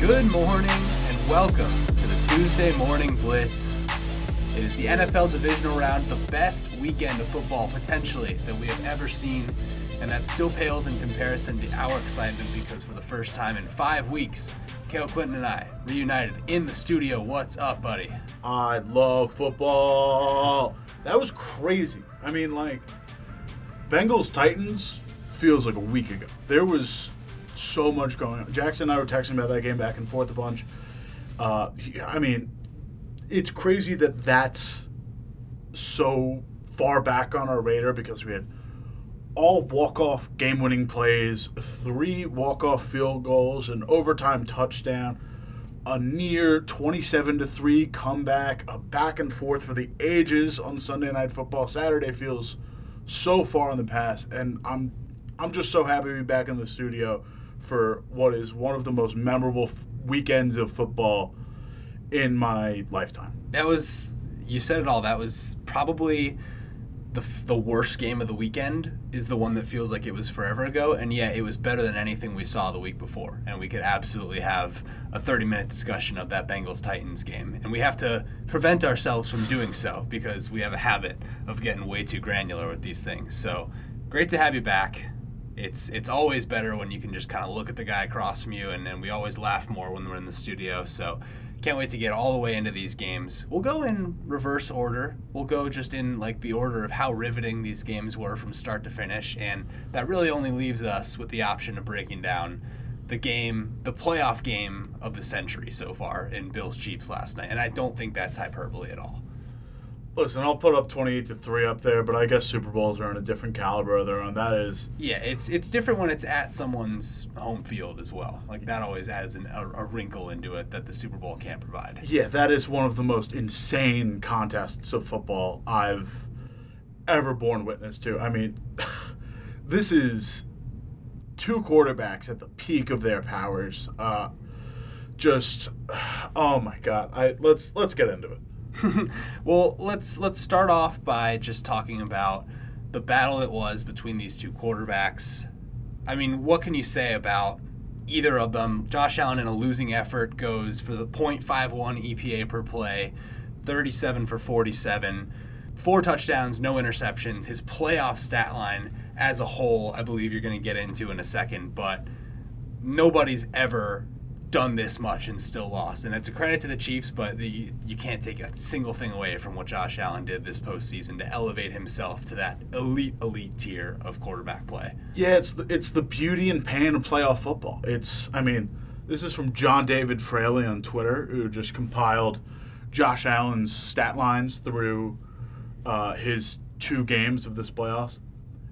Good morning and welcome to the Tuesday Morning Blitz. It is the NFL divisional round, the best weekend of football potentially that we have ever seen, and that still pales in comparison to our excitement because for the first time in five weeks, Cale Clinton and I reunited in the studio. What's up, buddy? I love football. That was crazy. I mean, like, Bengals Titans feels like a week ago. There was so much going on. Jackson and I were texting about that game back and forth a bunch. Uh, I mean, it's crazy that that's so far back on our radar because we had all walk-off game-winning plays, three walk-off field goals, an overtime touchdown, a near 27 to 3 comeback, a back and forth for the ages on Sunday night football. Saturday feels so far in the past and I'm I'm just so happy to be back in the studio for what is one of the most memorable f- weekends of football in my lifetime. That was you said it all. That was probably the the worst game of the weekend. Is the one that feels like it was forever ago, and yet it was better than anything we saw the week before. And we could absolutely have a 30 minute discussion of that Bengals Titans game, and we have to prevent ourselves from doing so because we have a habit of getting way too granular with these things. So great to have you back. It's it's always better when you can just kind of look at the guy across from you, and, and we always laugh more when we're in the studio. So can't wait to get all the way into these games. We'll go in reverse order. We'll go just in like the order of how riveting these games were from start to finish, and that really only leaves us with the option of breaking down the game, the playoff game of the century so far in Bills Chiefs last night. And I don't think that's hyperbole at all. Listen, I'll put up 28 to 3 up there, but I guess Super Bowls are on a different caliber of their own. That is Yeah, it's it's different when it's at someone's home field as well. Like that always adds an, a, a wrinkle into it that the Super Bowl can't provide. Yeah, that is one of the most insane contests of football I've ever borne witness to. I mean, this is two quarterbacks at the peak of their powers. Uh, just, oh my god! I let's let's get into it. well, let's let's start off by just talking about the battle it was between these two quarterbacks. I mean, what can you say about either of them? Josh Allen in a losing effort goes for the .51 EPA per play, 37 for 47, four touchdowns, no interceptions. His playoff stat line as a whole, I believe you're going to get into in a second, but nobody's ever done this much and still lost. And it's a credit to the Chiefs, but the, you can't take a single thing away from what Josh Allen did this postseason to elevate himself to that elite, elite tier of quarterback play. Yeah, it's the, it's the beauty and pain of playoff football. It's, I mean, this is from John David Fraley on Twitter, who just compiled Josh Allen's stat lines through uh, his two games of this playoffs.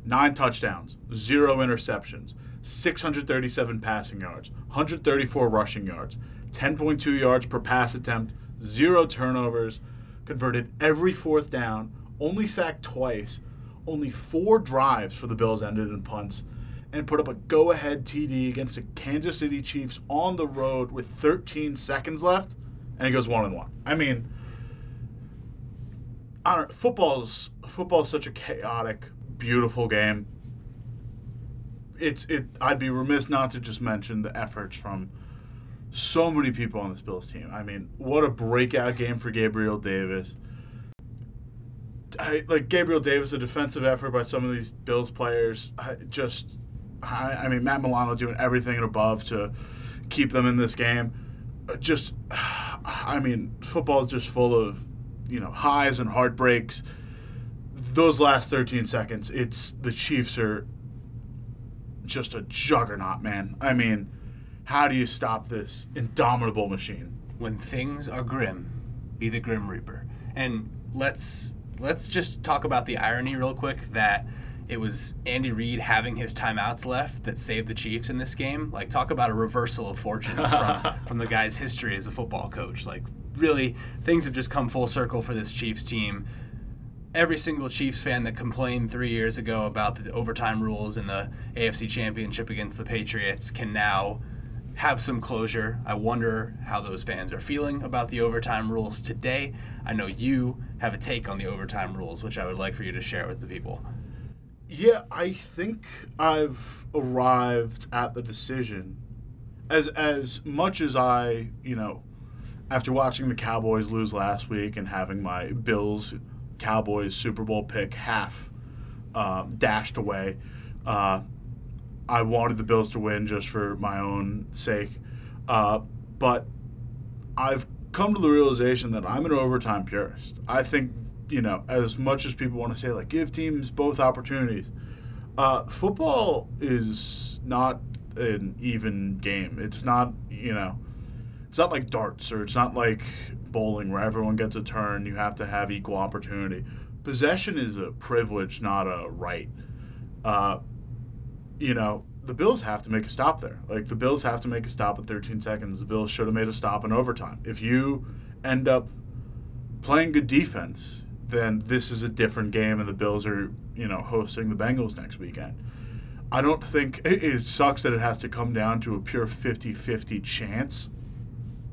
Nine touchdowns, zero interceptions, 637 passing yards, 134 rushing yards, 10.2 yards per pass attempt, zero turnovers, converted every fourth down, only sacked twice, only four drives for the Bills ended in punts, and put up a go ahead TD against the Kansas City Chiefs on the road with 13 seconds left, and he goes one and one. I mean, I don't, football's football's such a chaotic, beautiful game it's it. I'd be remiss not to just mention the efforts from so many people on this Bills team. I mean, what a breakout game for Gabriel Davis. I, like Gabriel Davis, a defensive effort by some of these Bills players. I, just, I, I mean, Matt Milano doing everything and above to keep them in this game. Uh, just, I mean, football is just full of, you know, highs and heartbreaks. Those last 13 seconds, it's the Chiefs are just a juggernaut, man. I mean, how do you stop this indomitable machine? When things are grim, be the Grim Reaper. And let's let's just talk about the irony real quick that it was Andy Reid having his timeouts left that saved the Chiefs in this game. Like talk about a reversal of fortunes from, from the guy's history as a football coach. Like really things have just come full circle for this Chiefs team every single Chiefs fan that complained three years ago about the overtime rules in the AFC Championship against the Patriots can now have some closure. I wonder how those fans are feeling about the overtime rules today. I know you have a take on the overtime rules, which I would like for you to share with the people. Yeah, I think I've arrived at the decision. As as much as I, you know, after watching the Cowboys lose last week and having my Bills Cowboys Super Bowl pick half uh, dashed away, uh, I wanted the Bills to win just for my own sake. Uh, but I've come to the realization that I'm an overtime purist. I think, you know, as much as people want to say, like, give teams both opportunities, uh, football is not an even game. It's not, you know, it's not like darts or it's not like bowling where everyone gets a turn. You have to have equal opportunity. Possession is a privilege, not a right. Uh, you know, the Bills have to make a stop there. Like the Bills have to make a stop at 13 seconds. The Bills should have made a stop in overtime. If you end up playing good defense, then this is a different game, and the Bills are, you know, hosting the Bengals next weekend. I don't think it, it sucks that it has to come down to a pure 50 50 chance,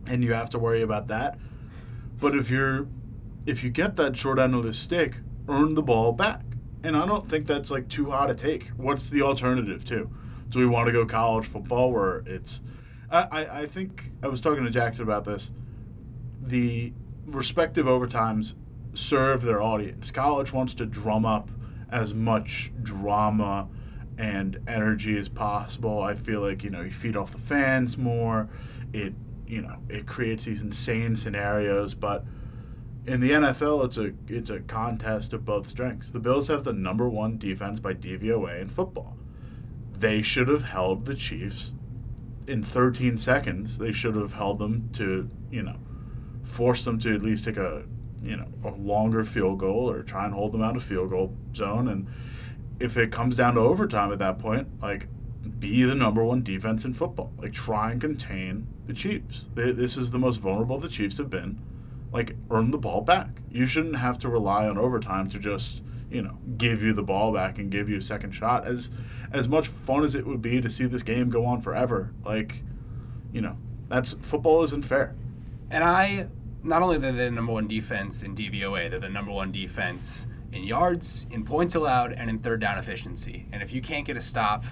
and you have to worry about that. But if you're, if you get that short end of the stick, earn the ball back. And I don't think that's like too hard a take. What's the alternative, too? Do we want to go college football where it's. I, I, I think I was talking to Jackson about this. The respective overtimes serve their audience. College wants to drum up as much drama and energy as possible. I feel like, you know, you feed off the fans more. It, you know, it creates these insane scenarios, but in the NFL, it's a it's a contest of both strengths. The Bills have the number one defense by DVOA in football. They should have held the Chiefs in 13 seconds. They should have held them to you know force them to at least take a you know a longer field goal or try and hold them out of field goal zone. And if it comes down to overtime at that point, like be the number one defense in football. Like try and contain the Chiefs. This is the most vulnerable the Chiefs have been like earn the ball back. You shouldn't have to rely on overtime to just you know give you the ball back and give you a second shot. As as much fun as it would be to see this game go on forever, like you know that's football isn't fair. And I not only they're the number one defense in DVOA, they're the number one defense in yards, in points allowed, and in third down efficiency. And if you can't get a stop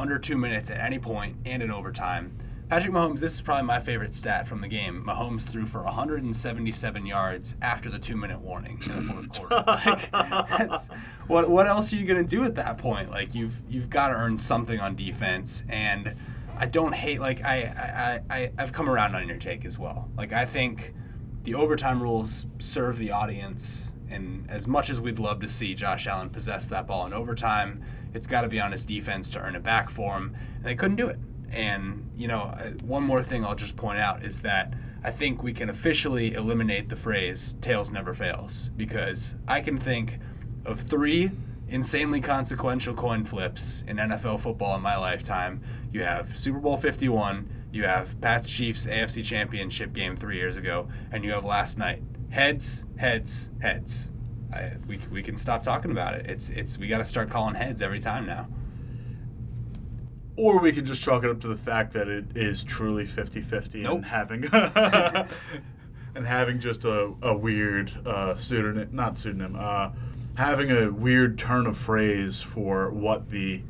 under two minutes at any point and in overtime Patrick Mahomes, this is probably my favorite stat from the game. Mahomes threw for 177 yards after the two minute warning in the fourth quarter. like, what what else are you gonna do at that point? Like you've you've got to earn something on defense, and I don't hate like I I, I I've come around on your take as well. Like I think the overtime rules serve the audience, and as much as we'd love to see Josh Allen possess that ball in overtime, it's got to be on his defense to earn it back for him, and they couldn't do it. And, you know, uh, one more thing I'll just point out is that I think we can officially eliminate the phrase tails never fails because I can think of three insanely consequential coin flips in NFL football in my lifetime. You have Super Bowl 51, you have Pats Chiefs AFC Championship game three years ago, and you have last night. Heads, heads, heads. I, we, we can stop talking about it. It's it's we got to start calling heads every time now or we can just chalk it up to the fact that it is truly 50-50 nope. and having and having just a, a weird uh, pseudonym not pseudonym uh, having a weird turn of phrase for what the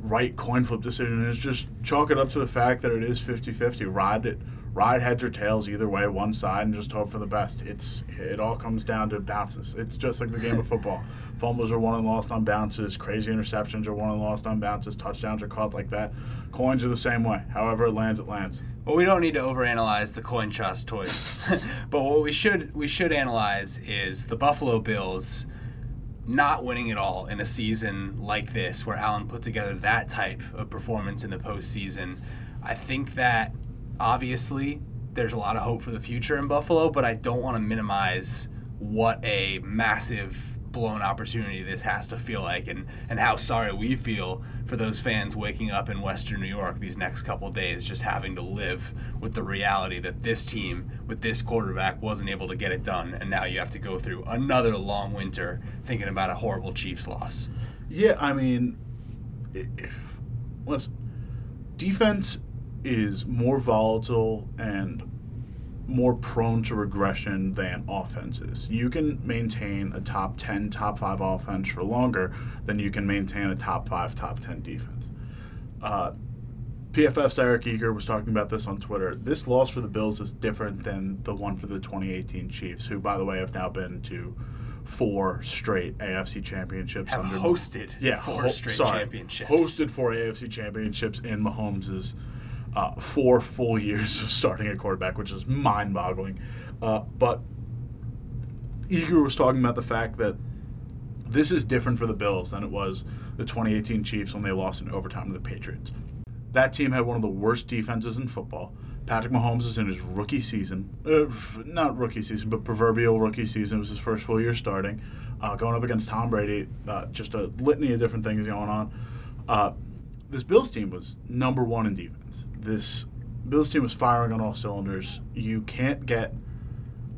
right coin flip decision is just chalk it up to the fact that it is 50-50 ride it ride heads or tails either way, one side, and just hope for the best. It's it all comes down to bounces. It's just like the game of football. Fumbles are won and lost on bounces. Crazy interceptions are won and lost on bounces. Touchdowns are caught like that. Coins are the same way. However it lands, it lands. Well, we don't need to overanalyze the coin toss toys, but what we should we should analyze is the Buffalo Bills not winning it all in a season like this, where Allen put together that type of performance in the postseason. I think that obviously there's a lot of hope for the future in Buffalo, but I don't want to minimize what a massive blown opportunity this has to feel like and, and how sorry we feel for those fans waking up in Western New York these next couple days just having to live with the reality that this team with this quarterback wasn't able to get it done and now you have to go through another long winter thinking about a horrible Chiefs loss. Yeah, I mean, listen, defense is more volatile and more prone to regression than offenses. You can maintain a top 10, top 5 offense for longer than you can maintain a top 5, top 10 defense. Uh, PFF's Eric Eager was talking about this on Twitter. This loss for the Bills is different than the one for the 2018 Chiefs, who, by the way, have now been to four straight AFC championships. Have under, hosted yeah, four ho- straight sorry, championships. Hosted four AFC championships in Mahomes' uh, four full years of starting at quarterback, which is mind-boggling. Uh, but Eager was talking about the fact that this is different for the Bills than it was the 2018 Chiefs when they lost in overtime to the Patriots. That team had one of the worst defenses in football. Patrick Mahomes is in his rookie season. Uh, not rookie season, but proverbial rookie season. It was his first full year starting. Uh, going up against Tom Brady, uh, just a litany of different things going on. Uh, this Bills team was number one in defense. This Bills team was firing on all cylinders. You can't get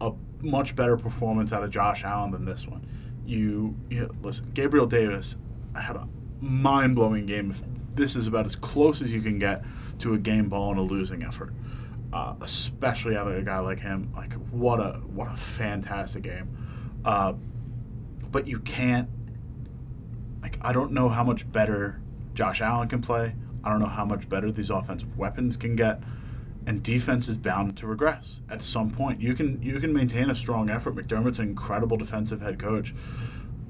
a much better performance out of Josh Allen than this one. You, you listen, Gabriel Davis had a mind blowing game. This is about as close as you can get to a game ball in a losing effort, uh, especially out of a guy like him. Like what a what a fantastic game. Uh, but you can't. Like I don't know how much better Josh Allen can play. I don't know how much better these offensive weapons can get and defense is bound to regress at some point. You can you can maintain a strong effort. McDermott's an incredible defensive head coach,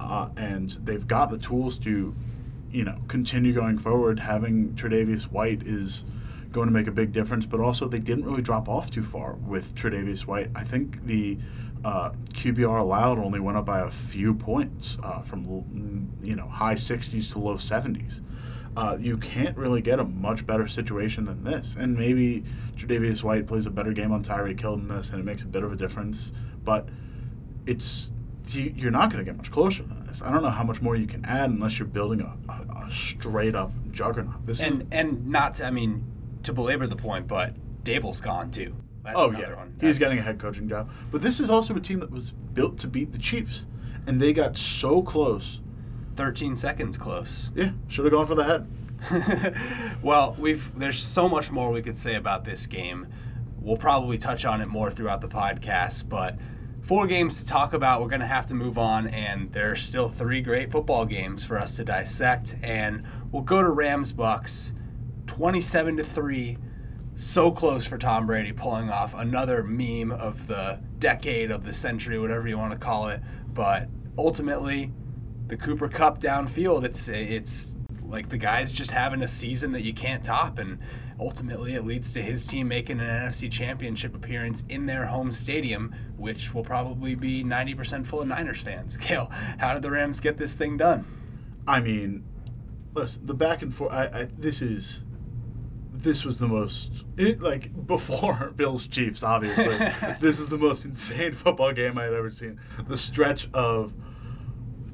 uh, and they've got the tools to, you know, continue going forward. Having Tre'Davious White is going to make a big difference, but also they didn't really drop off too far with Tre'Davious White. I think the uh, QBR allowed only went up by a few points uh, from you know high 60s to low 70s. Uh, you can't really get a much better situation than this. And maybe Tre'Davious White plays a better game on Tyreek Hill than this, and it makes a bit of a difference. But it's you're not going to get much closer than this. I don't know how much more you can add unless you're building a, a, a straight up juggernaut. This and is, and not to, I mean to belabor the point, but Daboll's gone too. That's oh yeah, one. he's getting a head coaching job. But this is also a team that was built to beat the Chiefs, and they got so close. 13 seconds close. Yeah, should have gone for the head. well, we've there's so much more we could say about this game. We'll probably touch on it more throughout the podcast, but four games to talk about. We're going to have to move on, and there are still three great football games for us to dissect. And we'll go to Rams Bucks, 27 to three. So close for Tom Brady pulling off another meme of the decade of the century, whatever you want to call it. But ultimately, the Cooper Kupp downfield, it's it's like the guy's just having a season that you can't top, and ultimately it leads to his team making an NFC Championship appearance in their home stadium, which will probably be 90% full of Niners fans. Cale, how did the Rams get this thing done? I mean, listen, the back and forth. I, I this is this was the most it, like before Bills Chiefs. Obviously, this is the most insane football game I had ever seen. The stretch of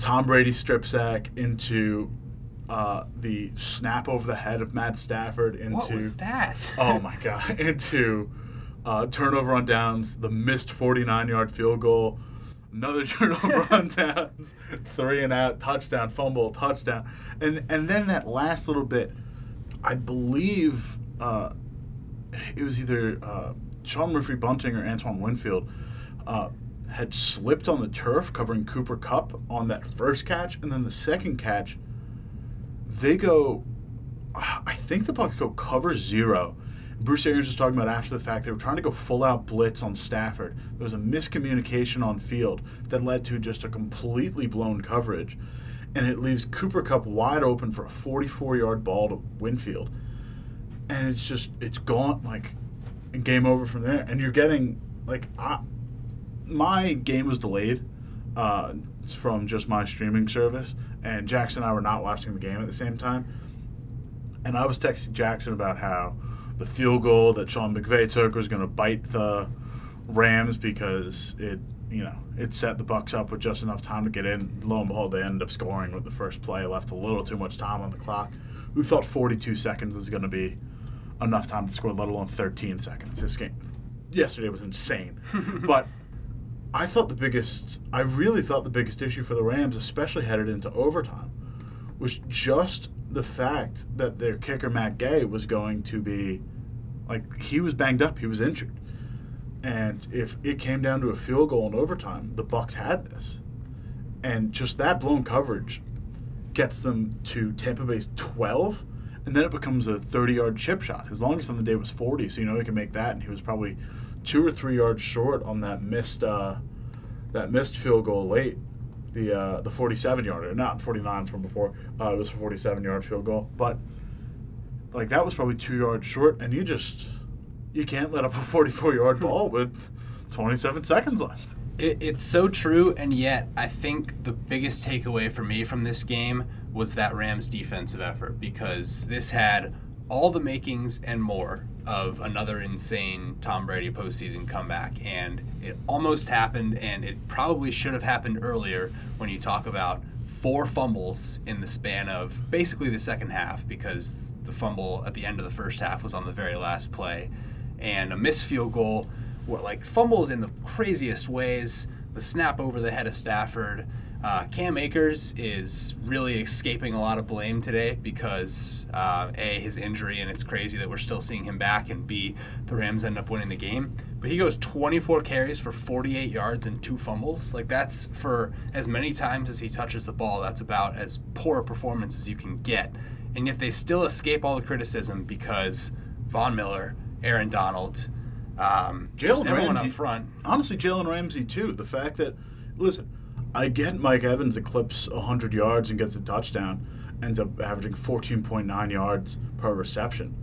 Tom Brady strip sack into uh, the snap over the head of Matt Stafford into What was that? oh my god into uh, turnover on downs, the missed 49 yard field goal, another turnover on downs, three and out, touchdown, fumble, touchdown, and and then that last little bit, I believe uh, it was either uh, Sean Murphy Bunting or Antoine Winfield. Had slipped on the turf covering Cooper Kupp on that first catch, and then the second catch, they go. I think the Bucks go cover zero. Bruce Arians was talking about after the fact they were trying to go full out blitz on Stafford. There was a miscommunication on field that led to just a completely blown coverage, and it leaves Cooper Kupp wide open for a 44 yard ball to Winfield, and it's just it's gone like, and game over from there. And you're getting like I, my game was delayed uh, from just my streaming service, and Jackson and I were not watching the game at the same time. And I was texting Jackson about how the field goal that Sean McVay took was going to bite the Rams because it, you know, it set the Bucks up with just enough time to get in. Lo and behold, they ended up scoring with the first play. Left a little too much time on the clock. Who thought 42 seconds was going to be enough time to score, let alone 13 seconds? This game yesterday was insane, but. I thought the biggest, I really thought the biggest issue for the Rams, especially headed into overtime, was just the fact that their kicker Matt Gay was going to be Like he was banged up, he was injured. And if it came down to a field goal in overtime, the Bucks had this. And just that blown coverage gets them to Tampa Bay's 12, and then it becomes a 30-yard chip shot. His longest on the day was 40, so you know he can make that, and he was probably two or three yards short on that missed uh, that missed field goal late, the uh, the 47 yarder, not 49 from before. Uh, it was a 47 yard field goal, but like that was probably two yards short, and you just you can't let up a 44 yard ball with 27 seconds left. It, it's so true, and yet I think the biggest takeaway for me from this game was that Rams defensive effort because this had all the makings and more of another insane Tom Brady postseason comeback. And it almost happened, and it probably should have happened earlier when you talk about four fumbles in the span of basically the second half because the fumble at the end of the first half was on the very last play and a missed field goal. What like fumbles in the craziest ways. The snap over the head of Stafford uh, Cam Akers is really escaping a lot of blame today because uh, a his injury and it's crazy that we're still seeing him back, and b the Rams end up winning the game. But he goes 24 carries for 48 yards and two fumbles. Like that's for as many times as he touches the ball. That's about as poor a performance as you can get, and yet they still escape all the criticism because Von Miller, Aaron Donald. Um, Jalen Ramsey, up front. Honestly, Jalen Ramsey too. The fact that, listen, I get Mike Evans eclipse 100 yards and gets a touchdown, ends up averaging 14.9 yards per reception.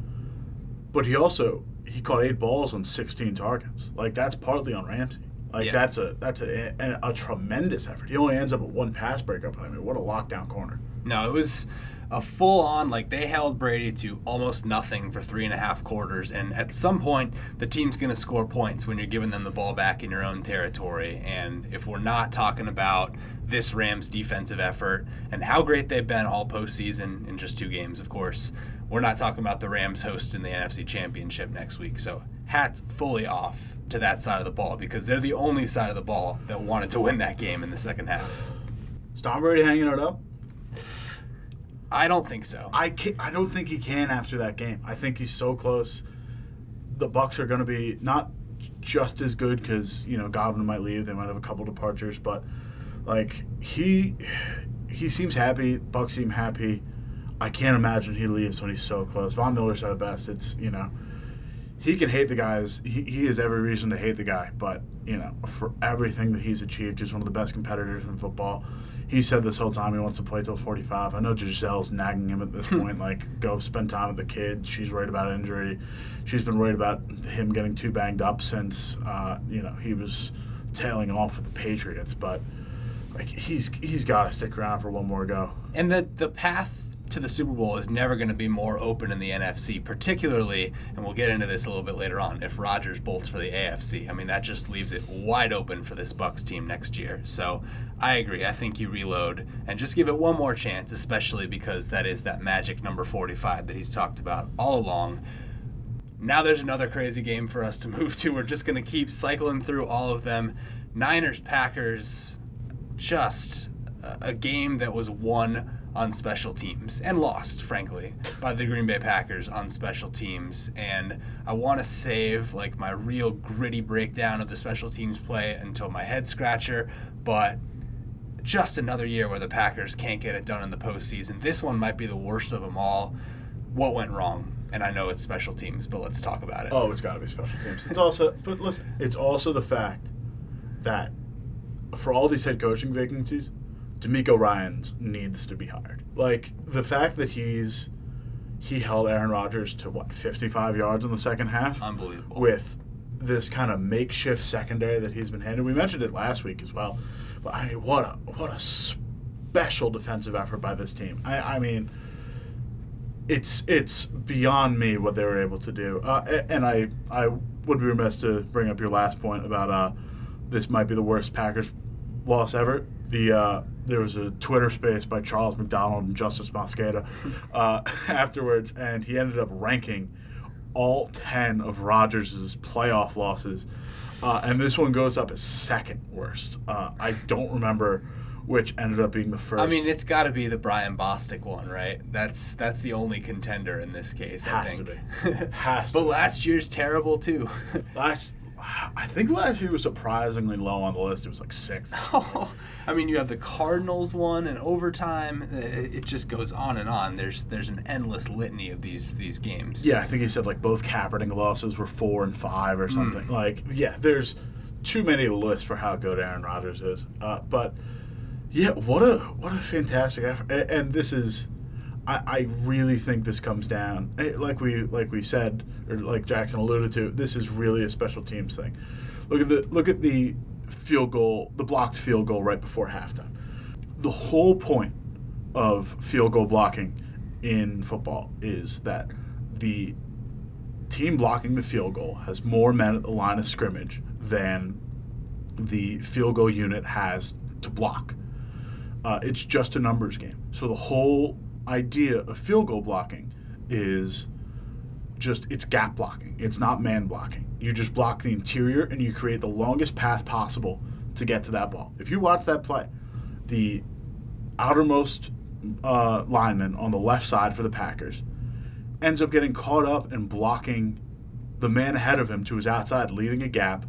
But he also he caught eight balls on 16 targets. Like that's partly on Ramsey. Like Yeah. that's a that's a, a, a tremendous effort. He only ends up with one pass breakup. I mean, what a lockdown corner. No, it was a full on, like, they held Brady to almost nothing for three and a half quarters. And at some point, the team's going to score points when you're giving them the ball back in your own territory. And if we're not talking about this Rams defensive effort and how great they've been all postseason in just two games, of course, we're not talking about the Rams hosting the NFC Championship next week. So hats fully off to that side of the ball because they're the only side of the ball that wanted to win that game in the second half. Is Tom Brady hanging it up? I don't think so. I can I don't think he can after that game. I think he's so close. The Bucks are going to be not just as good because you know Godwin might leave. They might have a couple departures, but like he he seems happy. Bucks seem happy. I can't imagine he leaves when he's so close. Von Miller said it best. It's you know he can hate the guys. He, he has every reason to hate the guy, but you know for everything that he's achieved, he's one of the best competitors in football. He said this whole time he wants to play till 45. I know Gisele's nagging him at this point, like, go spend time with the kid. She's worried about injury. She's been worried about him getting too banged up since, uh, you know, he was tailing off with the Patriots. But, like, he's he's got to stick around for one more go. And the the path to the Super Bowl is never going to be more open in the NFC, particularly, and we'll get into this a little bit later on, if Rodgers bolts for the AFC. I mean, that just leaves it wide open for this Bucks team next year. So I agree. I think you reload and just give it one more chance, especially because that is that magic number 45 that he's talked about all along. Now there's another crazy game for us to move to. We're just going to keep cycling through all of them. Niners, Packers, just a a game that was won on special teams and lost, frankly, by the Green Bay Packers on special teams. And I want to save like my real gritty breakdown of the special teams play until my head scratcher, but just another year where the Packers can't get it done in the postseason. This one might be the worst of them all. What went wrong? And I know it's special teams, but let's talk about it. Oh, it's got to be special teams. It's also, but listen, it's also the fact that for all these head coaching vacancies, DeMeco Ryans needs to be hired. Like the fact that he's he held Aaron Rodgers to what 55 yards in the second half Unbelievable. with this kind of makeshift secondary that he's been handed. We mentioned it last week as well, but I mean, what a what a special defensive effort by this team. I, I mean, it's it's beyond me what they were able to do. Uh, and I I would be remiss to bring up your last point about uh, this might be the worst Packers loss ever. The uh, there was a Twitter space by Charles McDonald and Justis Mosqueda uh, afterwards, and he ended up ranking all ten of Rodgers' playoff losses, uh, and this one goes up as second worst. Uh, I don't remember which ended up being the first. I mean, it's got to be the Brian Bostick one, right? That's that's the only contender in this case. I Has to be. Has to but be. last year's terrible too. last, I think last year was surprisingly low on the list. It was like six. I mean, you have the Cardinals one and overtime. It it just goes on and on. There's there's an endless litany of these these games. Yeah, I think he said like both Kaepernick losses were four and five or something. Like, yeah, there's too many of a list for how good Aaron Rodgers is. Uh, but yeah, what a what a fantastic effort! A- And this is, I, I really think this comes down eh, like we like we said or like Jackson alluded to. This is really a special teams thing. Look at the look at the field goal, the blocked field goal right before halftime. The whole point of field goal blocking in football is that the team blocking the field goal has more men at the line of scrimmage than the field goal unit has to block. Uh, it's just a numbers game. So the whole idea of field goal blocking is just it's gap blocking. It's not man blocking. You just block the interior and you create the longest path possible to get to that ball. If you watch that play, the outermost uh, lineman on the left side for the Packers ends up getting caught up and blocking the man ahead of him to his outside, leaving a gap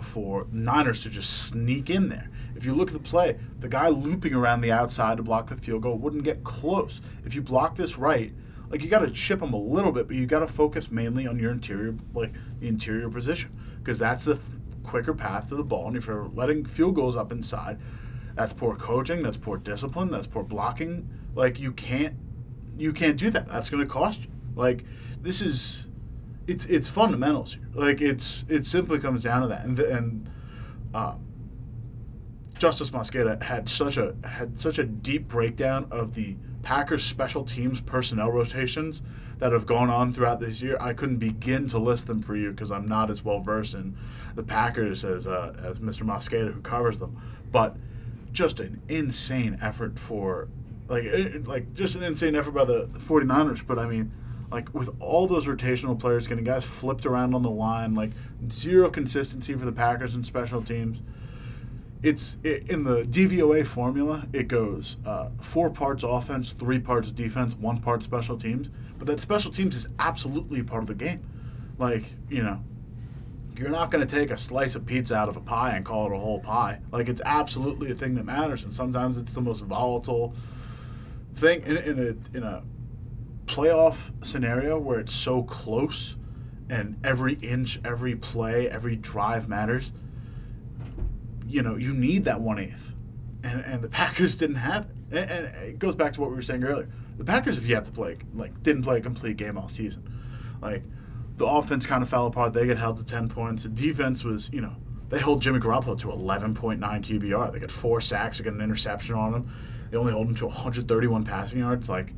for Niners to just sneak in there. If you look at the play, the guy looping around the outside to block the field goal wouldn't get close. If you block this right, like you got to chip him a little bit, but you got to focus mainly on your interior, like the interior position, because that's the th- quicker path to the ball. And if you're letting field goals up inside, that's poor coaching, that's poor discipline, that's poor blocking. Like you can't, you can't do that. That's going to cost you. Like this is, it's it's fundamentals here. Like it's it simply comes down to that. And the, and uh, Justis Mosqueda had such a had such a deep breakdown of the Packers special teams personnel rotations that have gone on throughout this year. I couldn't begin to list them for you because I'm not as well versed in the Packers as uh, as Mr. Mosqueda who covers them. But just an insane effort for like it, like just an insane effort by the, the 49ers. But I mean, like with all those rotational players getting guys flipped around on the line, like zero consistency for the Packers and special teams it's it, in the DVOA formula. It goes uh, four parts offense, three parts defense, one part special teams. But that special teams is absolutely part of the game. Like you know, you're not going to take a slice of pizza out of a pie and call it a whole pie. Like it's absolutely a thing that matters, and sometimes it's the most volatile thing in, in a in a playoff scenario where it's so close and every inch, every play, every drive matters you know, you need that one eighth, and and the Packers didn't have it. And, and it goes back to what we were saying earlier. The Packers have yet to play like didn't play a complete game all season. Like the offense kind of fell apart. They get held to ten points. The defense was you know they hold Jimmy Garoppolo to eleven point nine QBR. They get four sacks. They get an interception on him. They only hold him to 131 passing yards. Like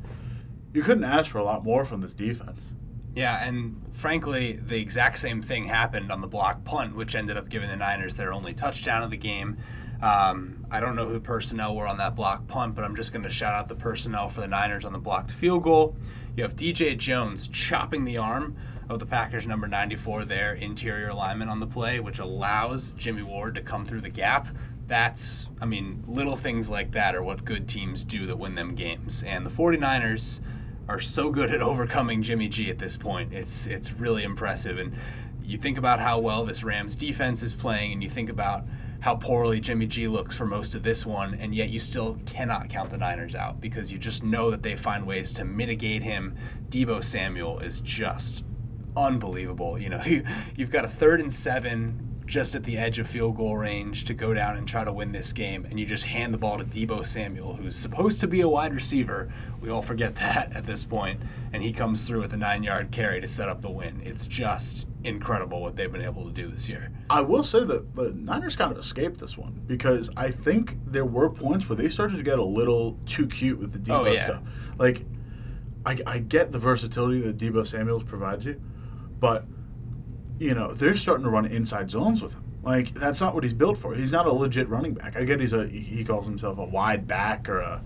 you couldn't ask for a lot more from this defense. Yeah, and frankly, the exact same thing happened on the block punt, which ended up giving the Niners their only touchdown of the game. Um, I don't know who the personnel were on that block punt, but I'm just going to shout out the personnel for the Niners on the blocked field goal. You have DJ Jones chopping the arm of the Packers' number 94 there, interior lineman on the play, which allows Jimmy Ward to come through the gap. That's, I mean, little things like that are what good teams do that win them games. And the 49ers are so good at overcoming Jimmy G at this point. It's it's really impressive. And you think about how well this Rams defense is playing, and you think about how poorly Jimmy G looks for most of this one, and yet you still cannot count the Niners out because you just know that they find ways to mitigate him. Deebo Samuel is just unbelievable. You know, you, you've got a third and seven just at the edge of field goal range to go down and try to win this game, and you just hand the ball to Deebo Samuel, who's supposed to be a wide receiver. We all forget that at this point, and he comes through with a nine yard carry to set up the win. It's just incredible what they've been able to do this year. I will say that the Niners kind of escaped this one because I think there were points where they started to get a little too cute with the Deebo Oh, yeah. stuff. Like, I, I get the versatility that Deebo Samuels provides you, but you know they're starting to run inside zones with him. Like that's not what he's built for. He's not a legit running back. I get he's a he calls himself a wide back or a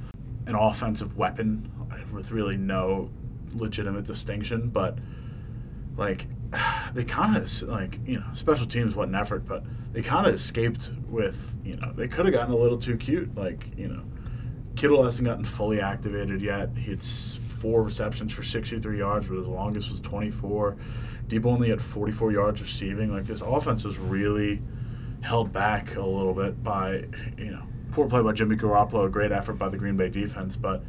an offensive weapon with really no legitimate distinction, but like they kind of like you know special teams what an effort, but they kind of escaped with you know they could have gotten a little too cute. Like you know, Kittle hasn't gotten fully activated yet. He had four receptions for 63 yards, but his longest was 24. Deebo only had 44 yards receiving. Like this offense was really held back a little bit by you know poor play by Jimmy Garoppolo, a great effort by the Green Bay defense, but.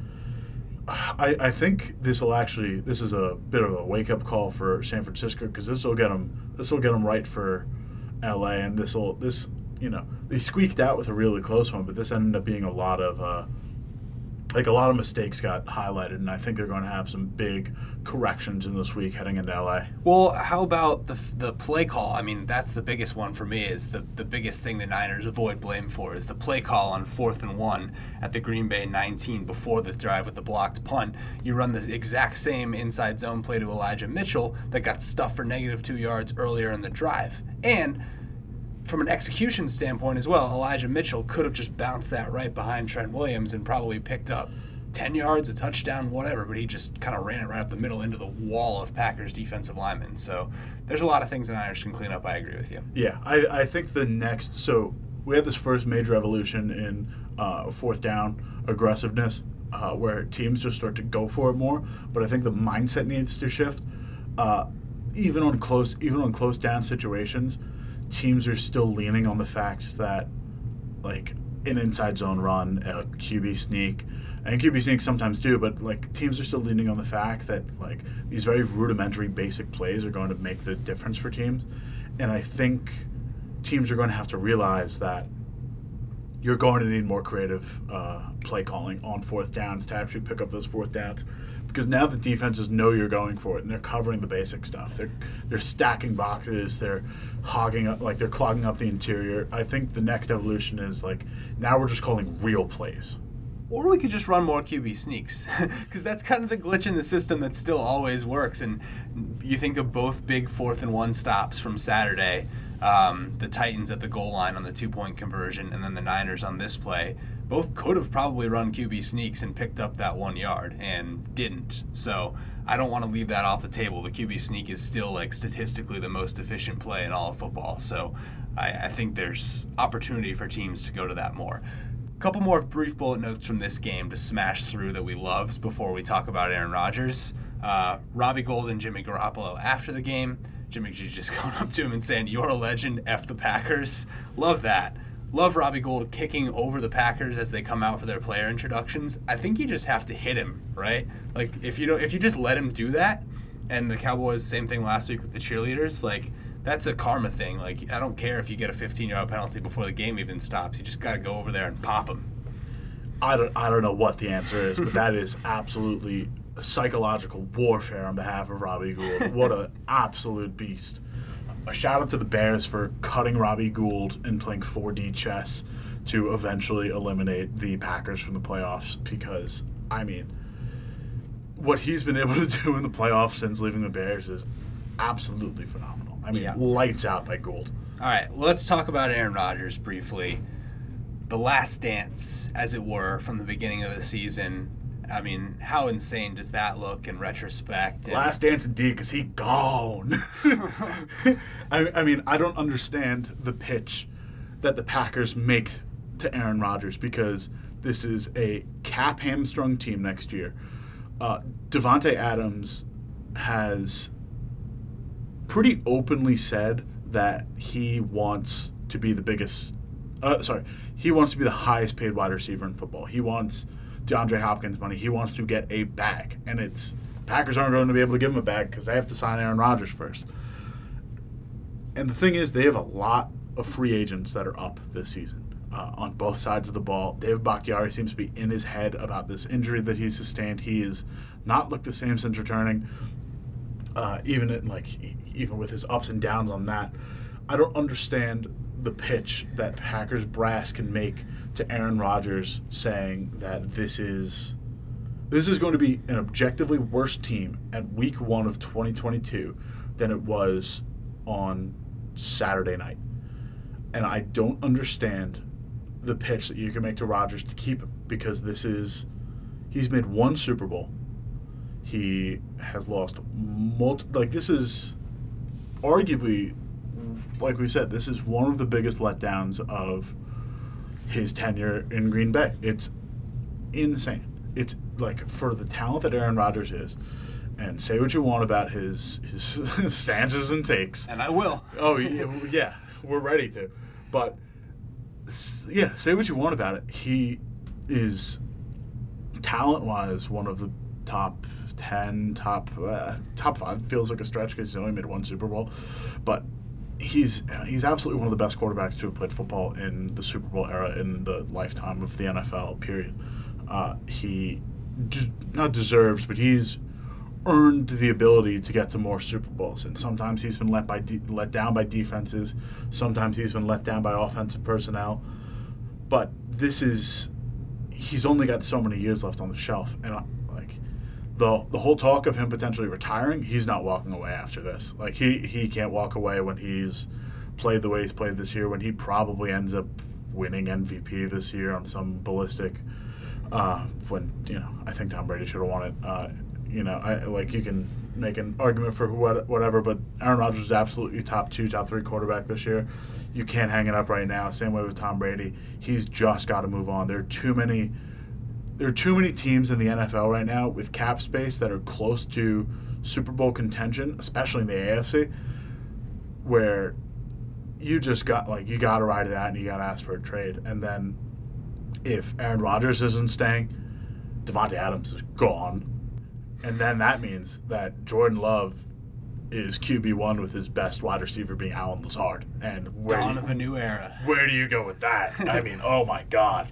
I, I think this will actually this is a bit of a wake up call for San Francisco because this will get them this will get them right for L.A. and this will this you know they squeaked out with a really close one but this ended up being a lot of uh, like a lot of mistakes got highlighted and I think they're going to have some big corrections in this week heading into L.A. Well, how about the the play call? I mean, that's the biggest one for me. Is the the biggest thing the Niners avoid blame for is the play call on fourth and one at the Green Bay 19 before the drive with the blocked punt. You run the exact same inside zone play to Elijah Mitchell that got stuffed for negative two yards earlier in the drive, and from an execution standpoint as well, Elijah Mitchell could have just bounced that right behind Trent Williams and probably picked up 10 yards, a touchdown, whatever, but he just kind of ran it right up the middle into the wall of Packers defensive linemen. So there's a lot of things the Niners can clean up. I agree with you. Yeah, I, I think the next so we had this first major evolution in uh, fourth down aggressiveness uh, where teams just start to go for it more. But I think the mindset needs to shift. Uh, even on close even on close down situations, teams are still leaning on the fact that like an inside zone run, a QB sneak, and QB sneaks sometimes do, but like teams are still leaning on the fact that like these very rudimentary basic plays are going to make the difference for teams. And I think teams are going to have to realize that you're going to need more creative uh, play calling on fourth downs to actually pick up those fourth downs. Because now the defenses know you're going for it, and they're covering the basic stuff. They're they're stacking boxes. They're hogging up, like they're clogging up the interior. I think the next evolution is like now we're just calling real plays. Or we could just run more QB sneaks, because that's kind of the glitch in the system that still always works. And you think of both big fourth and one stops from Saturday, um, the Titans at the goal line on the two point conversion, and then the Niners on this play. Both could have probably run QB sneaks and picked up that one yard and didn't. So I don't want to leave that off the table. The QB sneak is still like statistically the most efficient play in all of football. So I, I think there's opportunity for teams to go to that more A couple more brief bullet notes from this game to smash through that we loved before we talk about Aaron Rodgers. Uh, Robbie Gould and Jimmy Garoppolo after the game. Jimmy G just going up to him and saying, You're a legend, F the Packers. Love that. Love Robbie Gould kicking over the Packers as they come out for their player introductions. I think you just have to hit him, right? Like if you don't if you just let him do that, and the Cowboys, same thing last week with the cheerleaders, like that's a karma thing. Like I don't care if you get a 15 yard penalty before the game even stops. You just got to go over there and pop him. I don't I don't know what the answer is, but that is absolutely psychological warfare on behalf of Robbie Gould. What an absolute beast. A shout out to the Bears for cutting Robbie Gould and playing 4D chess to eventually eliminate the Packers from the playoffs because I mean what he's been able to do in the playoffs since leaving the Bears is absolutely phenomenal. I mean, Yeah. lights out by Gould. All right, let's talk about Aaron Rodgers briefly. The last dance, as it were, from the beginning of the season. I mean, how insane does that look in retrospect? And- Last dance indeed, because he gone. I, I mean, I don't understand the pitch that the Packers make to Aaron Rodgers because this is a cap hamstrung team next year. Uh, Davante Adams has pretty openly said that he wants to be the biggest. Uh, sorry, he wants to be the highest paid wide receiver in football. He wants DeAndre Hopkins money. He wants to get a bag, and it's Packers aren't going to be able to give him a bag because they have to sign Aaron Rodgers first. And the thing is, they have a lot of free agents that are up this season uh, on both sides of the ball. Dave Bakhtiari seems to be in his head about this injury that he sustained. He has not looked the same since returning. Uh, even in, like even with his ups and downs on that, I don't understand the pitch that Packers brass can make to Aaron Rodgers saying that this is this is going to be an objectively worse team at week one of 2022 than it was on Saturday night. And I don't understand the pitch that you can make to Rodgers to keep him because this is he's made one Super Bowl. He has lost multiple like this is arguably, like we said, this is one of the biggest letdowns of his tenure in Green Bay. It's insane. It's like for the talent that Aaron Rodgers is, and say what you want about his his stances and takes. And I will. Oh yeah, yeah, we're ready to. But yeah, say what you want about it. He is talent wise one of the top 10 top uh, top 5 feels like a stretch because he's only made one super bowl but he's he's absolutely one of the best quarterbacks to have played football in the super bowl era in the lifetime of the nfl period. Uh, he d- not deserves but he's earned the ability to get to more super bowls. And sometimes he's been let by de- let down by defenses. Sometimes he's been let down by offensive personnel. But this is he's only got so many years left on the shelf, and the the whole talk of him potentially retiring, he's not walking away after this. Like he he can't walk away when he's played the way he's played this year. When he probably ends up winning MVP this year on some ballistic. Uh, when you know, I think Tom Brady should have won it. Uh, you know, I like you can make an argument for what, whatever, but Aaron Rodgers is absolutely top two, top three quarterback this year. You can't hang it up right now. Same way with Tom Brady. He's just got to move on. There are too many. There are too many teams in the NFL right now with cap space that are close to Super Bowl contention, especially in the AFC, where you just got like you got to ride it out and you got to ask for a trade. And then if Aaron Rodgers isn't staying, Davante Adams is gone and then that means that Jordan Love is QB one with his best wide receiver being Allen Lazard. And where dawn you, of a new era. Where do you go with that? I mean, oh my God.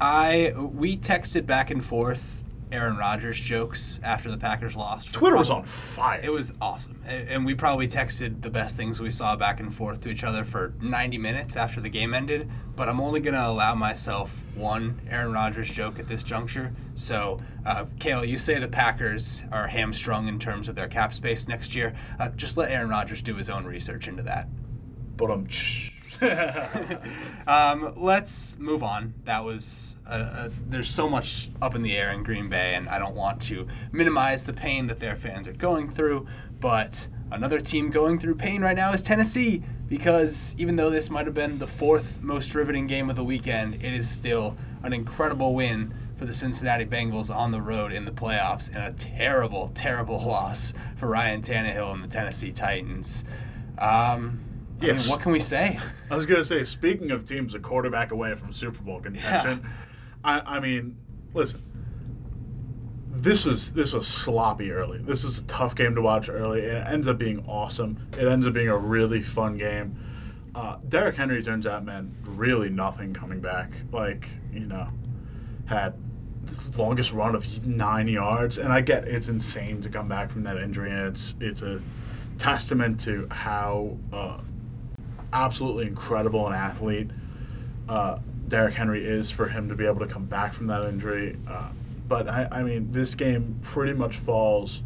I we texted back and forth Aaron Rodgers jokes after the Packers lost. Twitter was on fire. It was awesome. And we probably texted the best things we saw back and forth to each other for 90 minutes after the game ended. But I'm only going to allow myself one Aaron Rodgers joke at this juncture. So, uh, Cale, you say the Packers are hamstrung in terms of their cap space next year. Uh, just let Aaron Rodgers do his own research into that. But I'm. um, let's move on. That was a, a, there's so much up in the air in Green Bay, and I don't want to minimize the pain that their fans are going through. But another team going through pain right now is Tennessee, because even though this might have been the fourth most riveting game of the weekend, it is still an incredible win for the Cincinnati Bengals on the road in the playoffs, and a terrible, terrible loss for Ryan Tannehill and the Tennessee Titans. Um, Yes. I mean, what can we say? I was going to say, speaking of teams a quarterback away from Super Bowl contention, yeah. I, I mean, listen, this was this was sloppy early. This was a tough game to watch early. It ends up being awesome. It ends up being a really fun game. Uh, Derrick Henry turns out, man, really nothing coming back. Like you know, had the longest run of nine yards, and I get it's insane to come back from that injury, and it's it's a testament to how uh, absolutely incredible an athlete uh, Derrick Henry is for him to be able to come back from that injury. Uh, but I, I mean, this game pretty much falls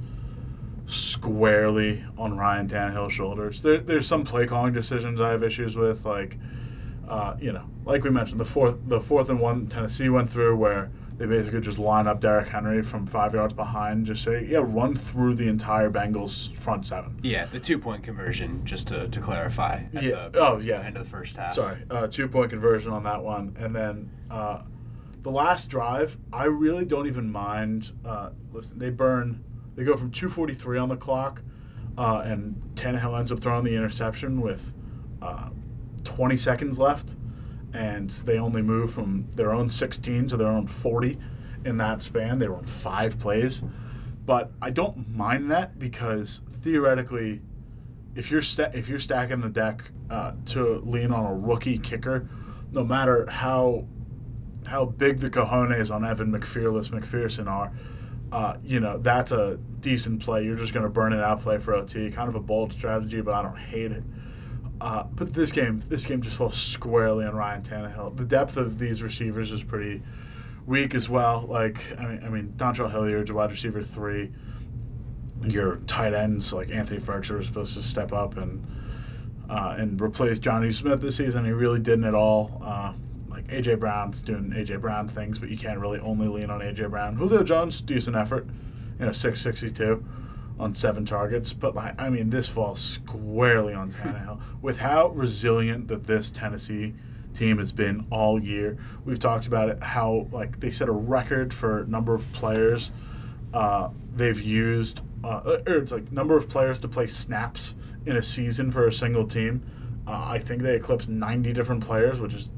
squarely on Ryan Tannehill's shoulders. There, there's some play calling decisions I have issues with, like, uh, you know, like we mentioned, the fourth, the fourth and one Tennessee went through where they basically just line up Derrick Henry from five yards behind, just say, yeah, run through the entire Bengals front seven. Yeah, the two point conversion, just to, to clarify. yeah. The, oh, yeah. End of the first half. Sorry, uh, two point conversion on that one. And then uh, the last drive, I really don't even mind. Uh, listen, they burn, they go from 243 on the clock, uh, and Tannehill ends up throwing the interception with uh, 20 seconds left and they only moved from their own 16 to their own 40 in that span. They run five plays, but I don't mind that because theoretically, if you're sta- if you're stacking the deck uh, to lean on a rookie kicker, no matter how how big the cojones on Evan McFearless McPherson are, uh, you know that's a decent play. You're just going to burn it out, play for OT. Kind of a bold strategy, but I don't hate it. Uh, but this game, this game just falls squarely on Ryan Tannehill. The depth of these receivers is pretty weak as well. Like I mean, I mean, Dontrell Hilliard's wide receiver three. Your tight ends like Anthony Firkser is supposed to step up and uh, and replace Jonnu Smith this season. He really didn't at all. Uh, like AJ Brown's doing AJ Brown things, but you can't really only lean on AJ Brown. Julio Jones, decent effort, you know, six sixty two. On seven targets. But I, I mean, this falls squarely on Tannehill with how resilient that this Tennessee team has been all year. We've talked about it how like they set a record for number of players uh, they've used, uh, or it's like number of players to play snaps in a season for a single team. Uh, I think they eclipsed 90 different players, which is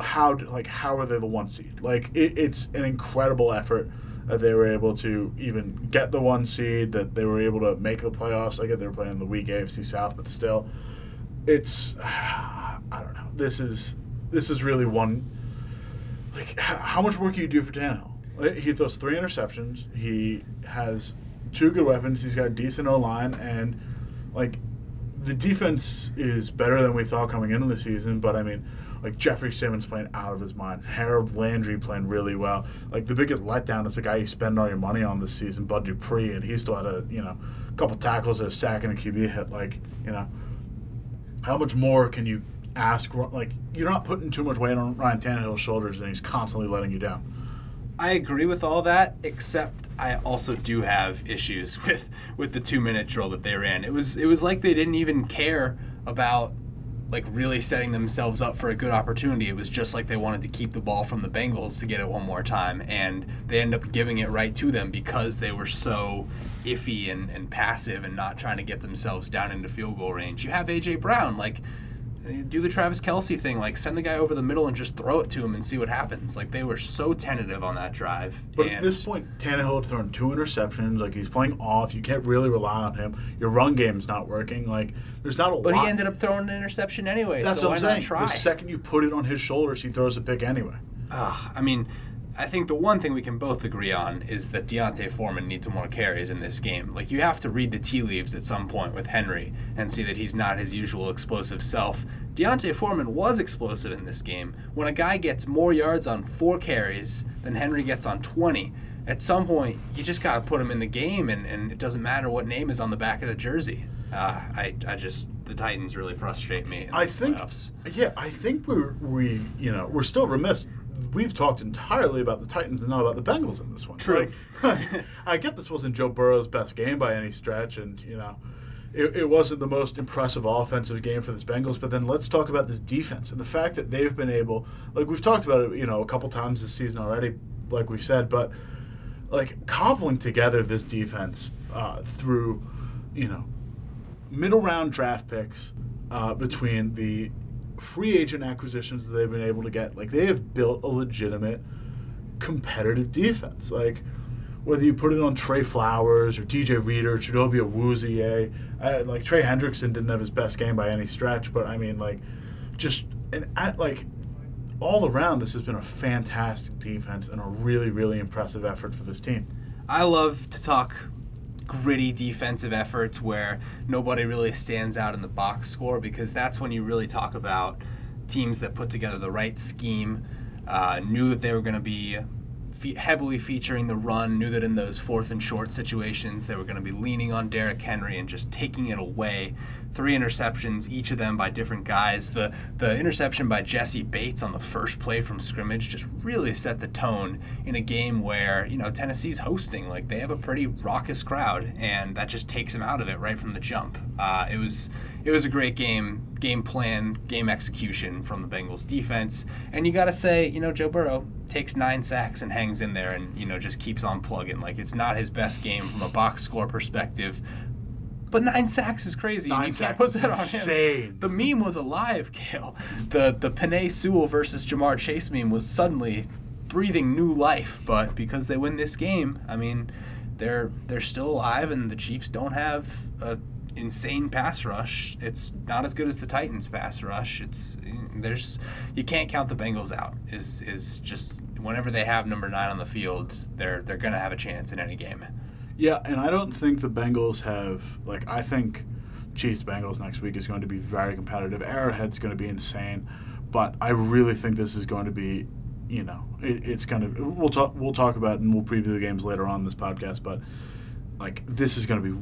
how like how are they the one seed? Like it, it's an incredible effort that they were able to even get the one seed, that they were able to make the playoffs. I get they're playing the weak AFC South, but still, it's I don't know. This is this is really one. Like how much work do you do for Tannehill? He throws three interceptions. He has two good weapons. He's got decent O line, and like the defense is better than we thought coming into the season. But I mean, like Jeffrey Simmons playing out of his mind, Harold Landry playing really well. Like the biggest letdown is the guy you spend all your money on this season, Bud Dupree, and he still had a you know couple tackles, a sack, and a QB hit. Like you know, how much more can you ask? Like you're not putting too much weight on Ryan Tannehill's shoulders, and he's constantly letting you down. I agree with all that, except I also do have issues with with the two minute drill that they ran. It was it was like they didn't even care about like really setting themselves up for a good opportunity. It was just like they wanted to keep the ball from the Bengals to get it one more time, and they end up giving it right to them because they were so iffy and, and passive and not trying to get themselves down into field goal range. You have AJ Brown, like do the Travis Kelce thing, like send the guy over the middle and just throw it to him and see what happens. Like they were so tentative on that drive. But at this point, Tannehill had thrown two interceptions. Like he's playing off. You can't really rely on him. Your run game's not working. Like there's not a lot. but lot. he ended up throwing an interception anyway. That's so what I'm saying. try? The second you put it on his shoulders, he throws a pick anyway. Ugh, I mean, I think the one thing we can both agree on is that D'Onta Foreman needs more carries in this game. Like you have to read the tea leaves at some point with Henry and see that he's not his usual explosive self. D'Onta Foreman was explosive in this game. When a guy gets more yards on four carries than Henry gets on 20, at some point you just gotta put him in the game, and, and it doesn't matter what name is on the back of the jersey. Uh, I I just the Titans really frustrate me. I think, playoffs. yeah, I think we're we you know we're still remiss. We've talked entirely about the Titans and not about the Bengals in this one. True. Like, I get this wasn't Joe Burrow's best game by any stretch, and you know, it, it wasn't the most impressive offensive game for this Bengals. But then let's talk about this defense and the fact that they've been able, like we've talked about it, you know, a couple times this season already, like we said, but like cobbling together this defense uh, through, you know, middle round draft picks uh, between the free agent acquisitions that they've been able to get. Like they have built a legitimate competitive defense. Like whether you put it on Trey Flowers or DJ Reader, Chidobe uh, like Trey Hendrickson didn't have his best game by any stretch, but I mean like just and at, like all around this has been a fantastic defense and a really really impressive effort for this team. I love to talk gritty defensive efforts where nobody really stands out in the box score because that's when you really talk about teams that put together the right scheme, uh, knew that they were going to be fe- heavily featuring the run, knew that in those fourth and short situations they were going to be leaning on Derrick Henry and just taking it away. Three interceptions, each of them by different guys. The the interception by Jessie Bates on the first play from scrimmage just really set the tone in a game where you know Tennessee's hosting. Like they have a pretty raucous crowd, and that just takes them out of it right from the jump. Uh, it was it was a great game, game plan, game execution from the Bengals defense. And you got to say, you know, Joe Burrow takes nine sacks and hangs in there and, you know, just keeps on plugging. Like, it's not his best game from a box score perspective. But nine sacks is crazy. Nine and you can't sacks put is that on insane. him. The meme was alive, Cale. The the Penei Sewell versus Ja'Marr Chase meme was suddenly breathing new life. But because they win this game, I mean, they're they're still alive, and the Chiefs don't have a insane pass rush. It's not as good as the Titans pass rush. It's there's you can't count the Bengals out. Is is just whenever they have number nine on the field, they're they're gonna have a chance in any game. Yeah, and I don't think the Bengals have like I think Chiefs Bengals next week is going to be very competitive. Arrowhead's going to be insane, but I really think this is going to be, you know, it, it's going to. We'll talk. We'll talk about and we'll preview the games later on this podcast. But like this is going to be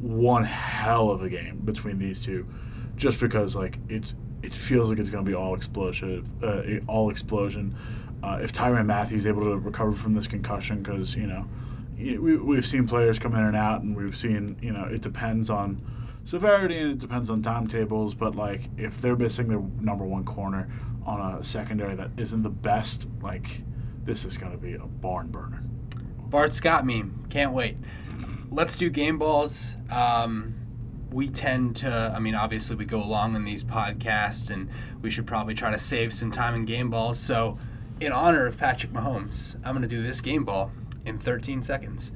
one hell of a game between these two, just because like it's it feels like it's going to be all explosive, uh, all explosion. Uh, if Tyrann Mathieu's able to recover from this concussion, because you know we, we've seen players come in and out, and we've seen you know it depends on severity and it depends on timetables. But like if they're missing their number one corner on a secondary that isn't the best, like this is going to be a barn burner. Bart Scott meme. Can't wait. Let's do game balls. Um, we tend to, I mean, obviously we go along in these podcasts, and we should probably try to save some time in game balls. So, in honor of Patrick Mahomes, I'm going to do this game ball in 13 seconds.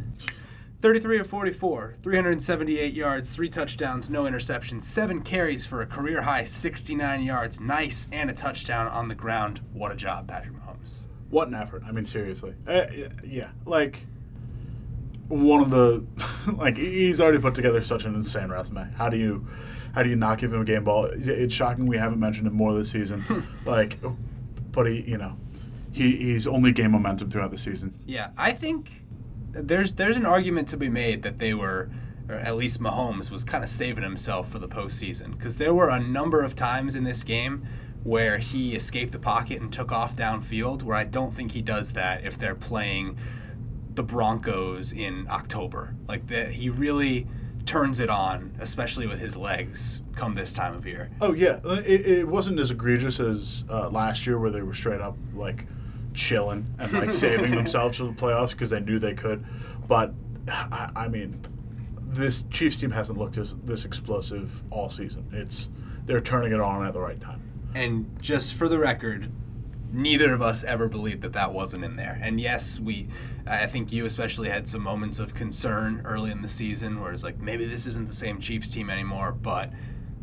33 of 44, 378 yards, three touchdowns, no interceptions, seven carries for a career high 69 yards. Nice, and a touchdown on the ground. What a job, Patrick Mahomes. What an effort! I mean, seriously. Uh, yeah, like one of the like he's already put together such an insane resume. How do you how do you not give him a game ball? It's shocking we haven't mentioned him more this season. like, but he you know he he's only gained momentum throughout the season. Yeah, I think there's there's an argument to be made that they were, or at least Mahomes was kind of saving himself for the postseason because there were a number of times in this game where he escaped the pocket and took off downfield. Where I don't think he does that if they're playing the Broncos in October. Like that, he really turns it on, especially with his legs, come this time of year. Oh yeah, it, it wasn't as egregious as uh, last year where they were straight up like chilling and like saving themselves for the playoffs because they knew they could. But I, I mean, this Chiefs team hasn't looked as, this explosive all season. It's they're turning it on at the right time. And just for the record, neither of us ever believed that that wasn't in there. And yes, we, I think you especially had some moments of concern early in the season where it's like, maybe this isn't the same Chiefs team anymore. But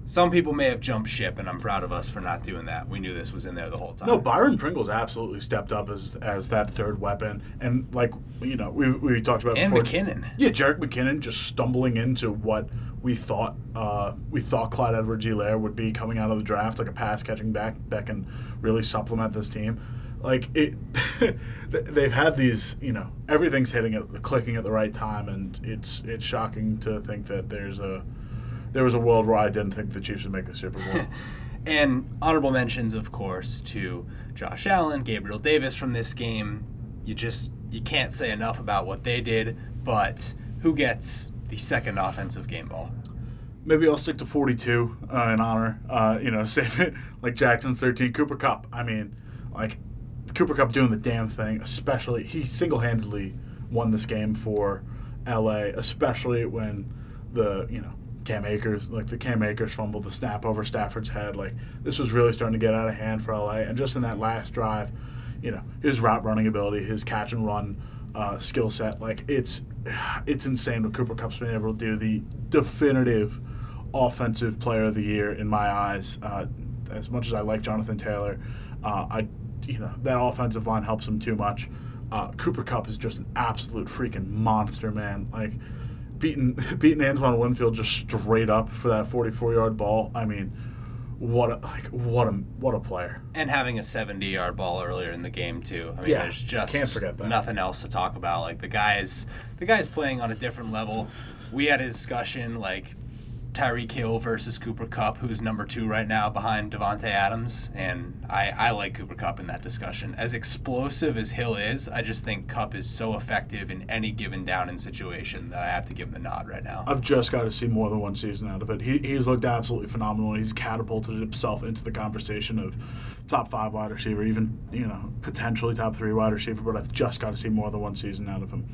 some people may have jumped ship, and I'm proud of us for not doing that. We knew this was in there the whole time. No, Byron Pringle's absolutely stepped up as as that third weapon, and like you know, we, we talked about and before. McKinnon. Yeah, Jerick McKinnon just stumbling into what we thought uh, we thought Clyde Edwards-Helaire would be coming out of the draft, like a pass catching back that can really supplement this team. Like it, they've had these, you know, everything's hitting it, clicking at the right time, and it's it's shocking to think that there's a there was a world where I didn't think the Chiefs would make the Super Bowl. and honorable mentions, of course, to Josh Allen, Gabriel Davis from this game. You just you can't say enough about what they did, but who gets the second offensive game ball? Maybe I'll stick to 42 uh, in honor. Uh, you know, save it like Jackson's 13. Cooper Kupp. I mean, like Cooper Kupp doing the damn thing. Especially he single-handedly won this game for LA. Especially when the you know Cam Akers, like the Cam Akers fumbled the snap over Stafford's head. Like this was really starting to get out of hand for LA. And just in that last drive, you know, his route running ability, his catch and run uh, skill set, like it's it's insane what Cooper Kupp's been able to do. The definitive offensive player of the year in my eyes. Uh, as much as I like Jonathan Taylor, uh, I you know that offensive line helps him too much. Uh, Cooper Kupp is just an absolute freaking monster, man. Like beating beating Antoine Winfield just straight up for that 44 yard ball. I mean, what a like what a what a player. And having a 70 yard ball earlier in the game too. I mean, Yeah, there's just can't forget that. nothing else to talk about. Like the guys, the guys playing on a different level. We had a discussion like Tyreek Hill versus Cooper Kupp, who's number two right now behind Davante Adams, and I, I like Cooper Kupp in that discussion. As explosive as Hill is, I just think Kupp is so effective in any given down and situation that I have to give him the nod right now. I've just got to see more than one season out of it. He, he's looked absolutely phenomenal. He's catapulted himself into the conversation of top five wide receiver, even you know potentially top three wide receiver. But I've just got to see more than one season out of him.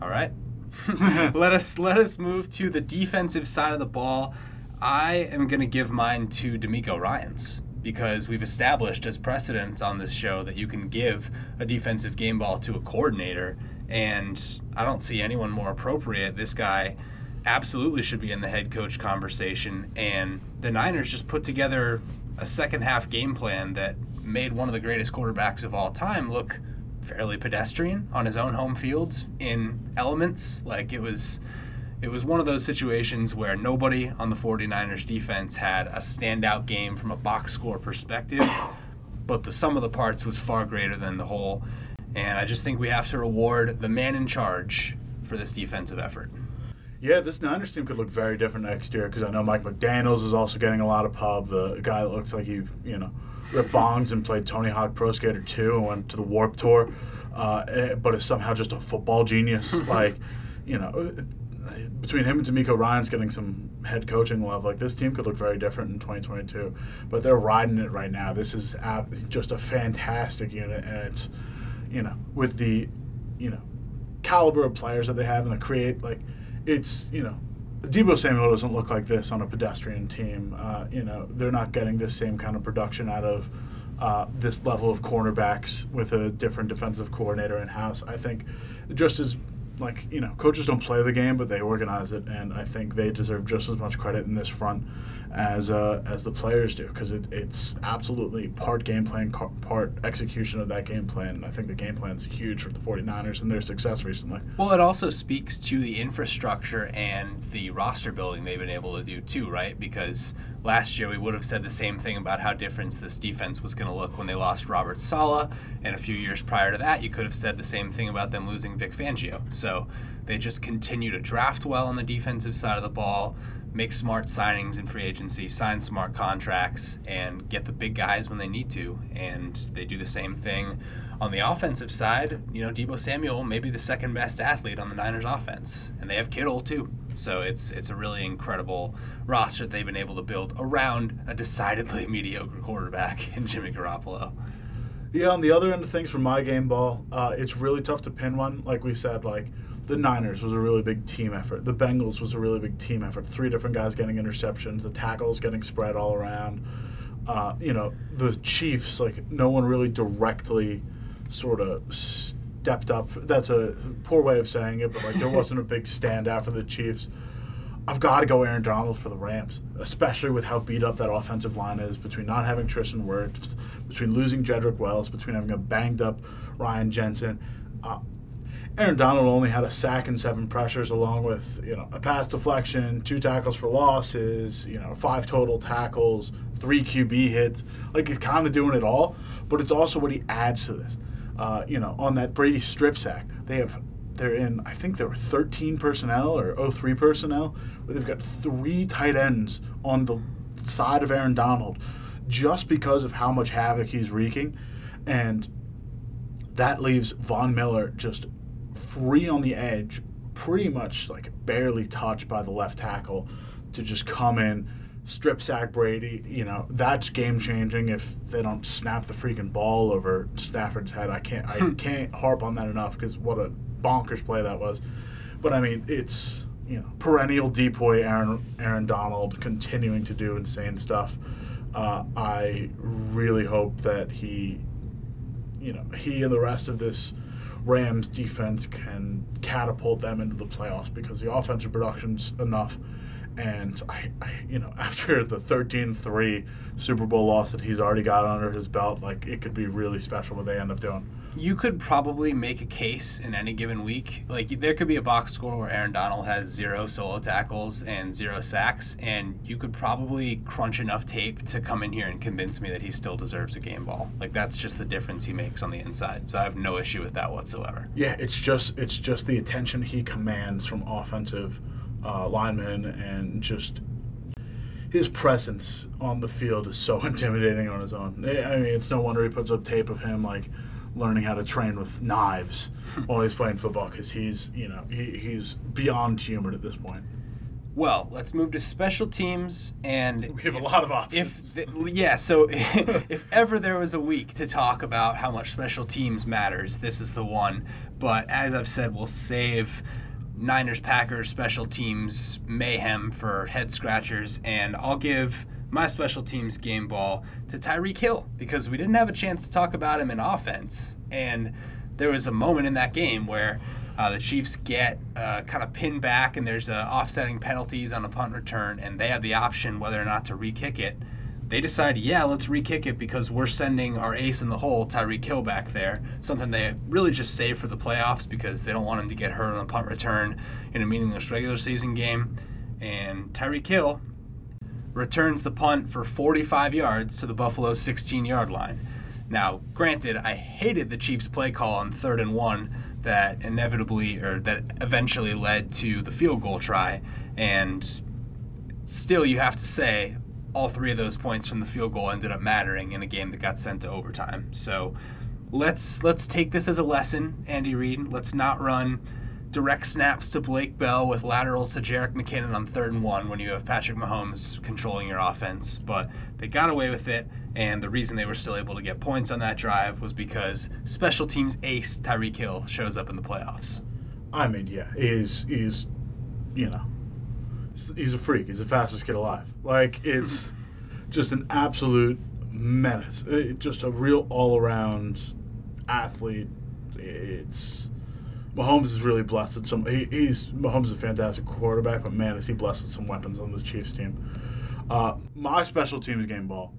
All right. let us let us move to the defensive side of the ball. I am going to give mine to DeMeco Ryans because we've established as precedent on this show that you can give a defensive game ball to a coordinator, and I don't see anyone more appropriate. This guy absolutely should be in the head coach conversation, and the Niners just put together a second half game plan that made one of the greatest quarterbacks of all time look fairly pedestrian on his own home field in elements. Like it was it was one of those situations where nobody on the 49ers defense had a standout game from a box score perspective, but the sum of the parts was far greater than the whole. And I just think we have to reward the man in charge for this defensive effort. Yeah, this Niners team could look very different next year because I know Mike McDaniels is also getting a lot of pub. The guy that looks like he, you know, ripped bongs and played Tony Hawk Pro Skater 2 and went to the Warped Tour, uh, eh, but is somehow just a football genius. like, you know, between him and DeMeco Ryan's getting some head coaching love. Like this team could look very different in 2022, but they're riding it right now. This is just a fantastic unit, and it's you know with the you know caliber of players that they have and the create like it's you know Deebo Samuel doesn't look like this on a pedestrian team. Uh, you know they're not getting this same kind of production out of. Uh, this level of cornerbacks with a different defensive coordinator in house. I think just as like you know coaches don't play the game but they organize it and i think they deserve just as much credit in this front as uh, as the players do because it, it's absolutely part game plan part execution of that game plan. And i think the game plan is huge for the 49ers and their success recently. Well it also speaks to the infrastructure and the roster building they've been able to do too right? Because last year we would have said the same thing about how different this defense was going to look when they lost Robert Saleh, and a few years prior to that, you could have said the same thing about them losing Vic Fangio. So they just continue to draft well on the defensive side of the ball, make smart signings in free agency, sign smart contracts, and get the big guys when they need to. And they do the same thing on the offensive side. You know, Deebo Samuel may be the second best athlete on the Niners offense, and they have Kittle too. So it's it's a really incredible roster that they've been able to build around a decidedly mediocre quarterback in Jimmy Garoppolo. Yeah, on the other end of things from my game ball, uh, it's really tough to pin one. Like we said, like the Niners was a really big team effort. The Bengals was a really big team effort. Three different guys getting interceptions. The tackles getting spread all around. Uh, you know, the Chiefs, like no one really directly sort of stepped up. That's a poor way of saying it, but like there wasn't a big standout for the Chiefs. I've got to go Aaron Donald for the Rams, especially with how beat up that offensive line is between not having Tristan Wirfs, between losing Jedrick Wells, between having a banged up Ryan Jensen. Uh, Aaron Donald only had a sack and seven pressures, along with you know a pass deflection, two tackles for losses, you know five total tackles, three QB hits. Like he's kind of doing it all, but it's also what he adds to this uh, you know, on that Brady strip sack, they have they're in I think there were 13 personnel or 03 personnel where they've got three tight ends on the side of Aaron Donald just because of how much havoc he's wreaking and that leaves Von Miller just free on the edge pretty much like barely touched by the left tackle to just come in strip sack Brady, you know, that's game changing if they don't snap the freaking ball over Stafford's head. I can't I hmm. can't harp on that enough because what a bonkers play that was. But I mean, it's you know perennial DPOY Aaron Aaron Donald continuing to do insane stuff. Uh, I really hope that he, you know, he and the rest of this Rams defense can catapult them into the playoffs because the offensive production's enough and I, I, you know, after the 13-3 Super Bowl loss that he's already got under his belt, like it could be really special what they end up doing. You could probably make a case in any given week. Like there could be a box score where Aaron Donald has zero solo tackles and zero sacks, and you could probably crunch enough tape to come in here and convince me that he still deserves a game ball. Like that's just the difference he makes on the inside. So I have no issue with that whatsoever. Yeah, it's just it's just the attention he commands from offensive uh, lineman and just his presence on the field is so intimidating on his own. I mean, it's no wonder he puts up tape of him like learning how to train with knives while he's playing football because he's you know he, he's beyond human at this point. Well, let's move to special teams, and we have if, a lot of options. If the, yeah, so if ever there was a week to talk about how much special teams matters, this is the one. But as I've said, we'll save Niners Packers special teams mayhem for head scratchers, and I'll give my special teams game ball to Tyreek Hill because we didn't have a chance to talk about him in offense. And there was a moment in that game where uh, the Chiefs get uh, kind of pinned back, and there's uh, offsetting penalties on a punt return, and they have the option whether or not to re kick it they decide, yeah, let's re-kick it because we're sending our ace in the hole, Tyreek Hill, back there. Something they really just save for the playoffs because they don't want him to get hurt on a punt return in a meaningless regular season game. And Tyreek Hill returns the punt for 45 yards to the Buffalo 16 yard line. Now, granted, I hated the Chiefs' play call on third and one that inevitably or that eventually led to the field goal try. And still, you have to say all three of those points from the field goal ended up mattering in a game that got sent to overtime. So let's let's take this as a lesson, Andy Reid. Let's not run direct snaps to Blake Bell with laterals to Jerick McKinnon on third and one when you have Patrick Mahomes controlling your offense. But they got away with it, and the reason they were still able to get points on that drive was because special teams ace Tyreek Hill shows up in the playoffs. I mean, yeah, he's he's you know he's a freak. He's the fastest kid alive. Like it's just an absolute menace. It, just a real all around athlete. It's Mahomes is really blessed with some. He, he's Mahomes is a fantastic quarterback, but man, is he blessed with some weapons on this Chiefs team. Uh, my special teams game ball.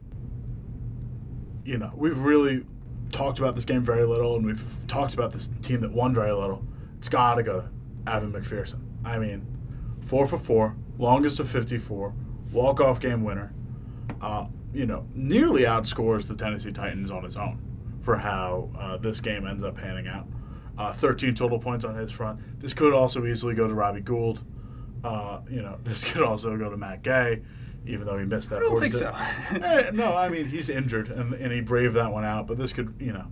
You know, we've really talked about this game very little, and we've talked about this team that won very little. It's got to go to Evan McPherson. I mean, four for four, longest of 54, walk off game winner. Uh, you know, nearly outscores the Tennessee Titans on his own for how uh, this game ends up panning out. Uh, 13 total points on his front. This could also easily go to Robbie Gould. Uh, you know, this could also go to Matt Gay, even though he missed that. I don't think so. eh, no, I mean he's injured and, and he braved that one out. But this could, you know,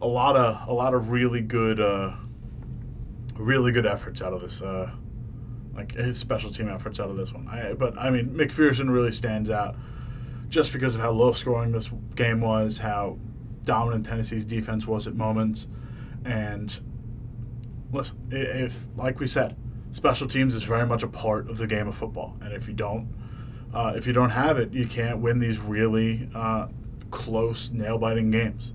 a lot of a lot of really good, uh, really good efforts out of this. Uh, like his special team efforts out of this one. I, but I mean, McPherson really stands out just because of how low scoring this game was, how dominant Tennessee's defense was at moments. And listen, if, like we said, special teams is very much a part of the game of football. And if you don't, uh, if you don't have it, you can't win these really uh, close, nail biting games.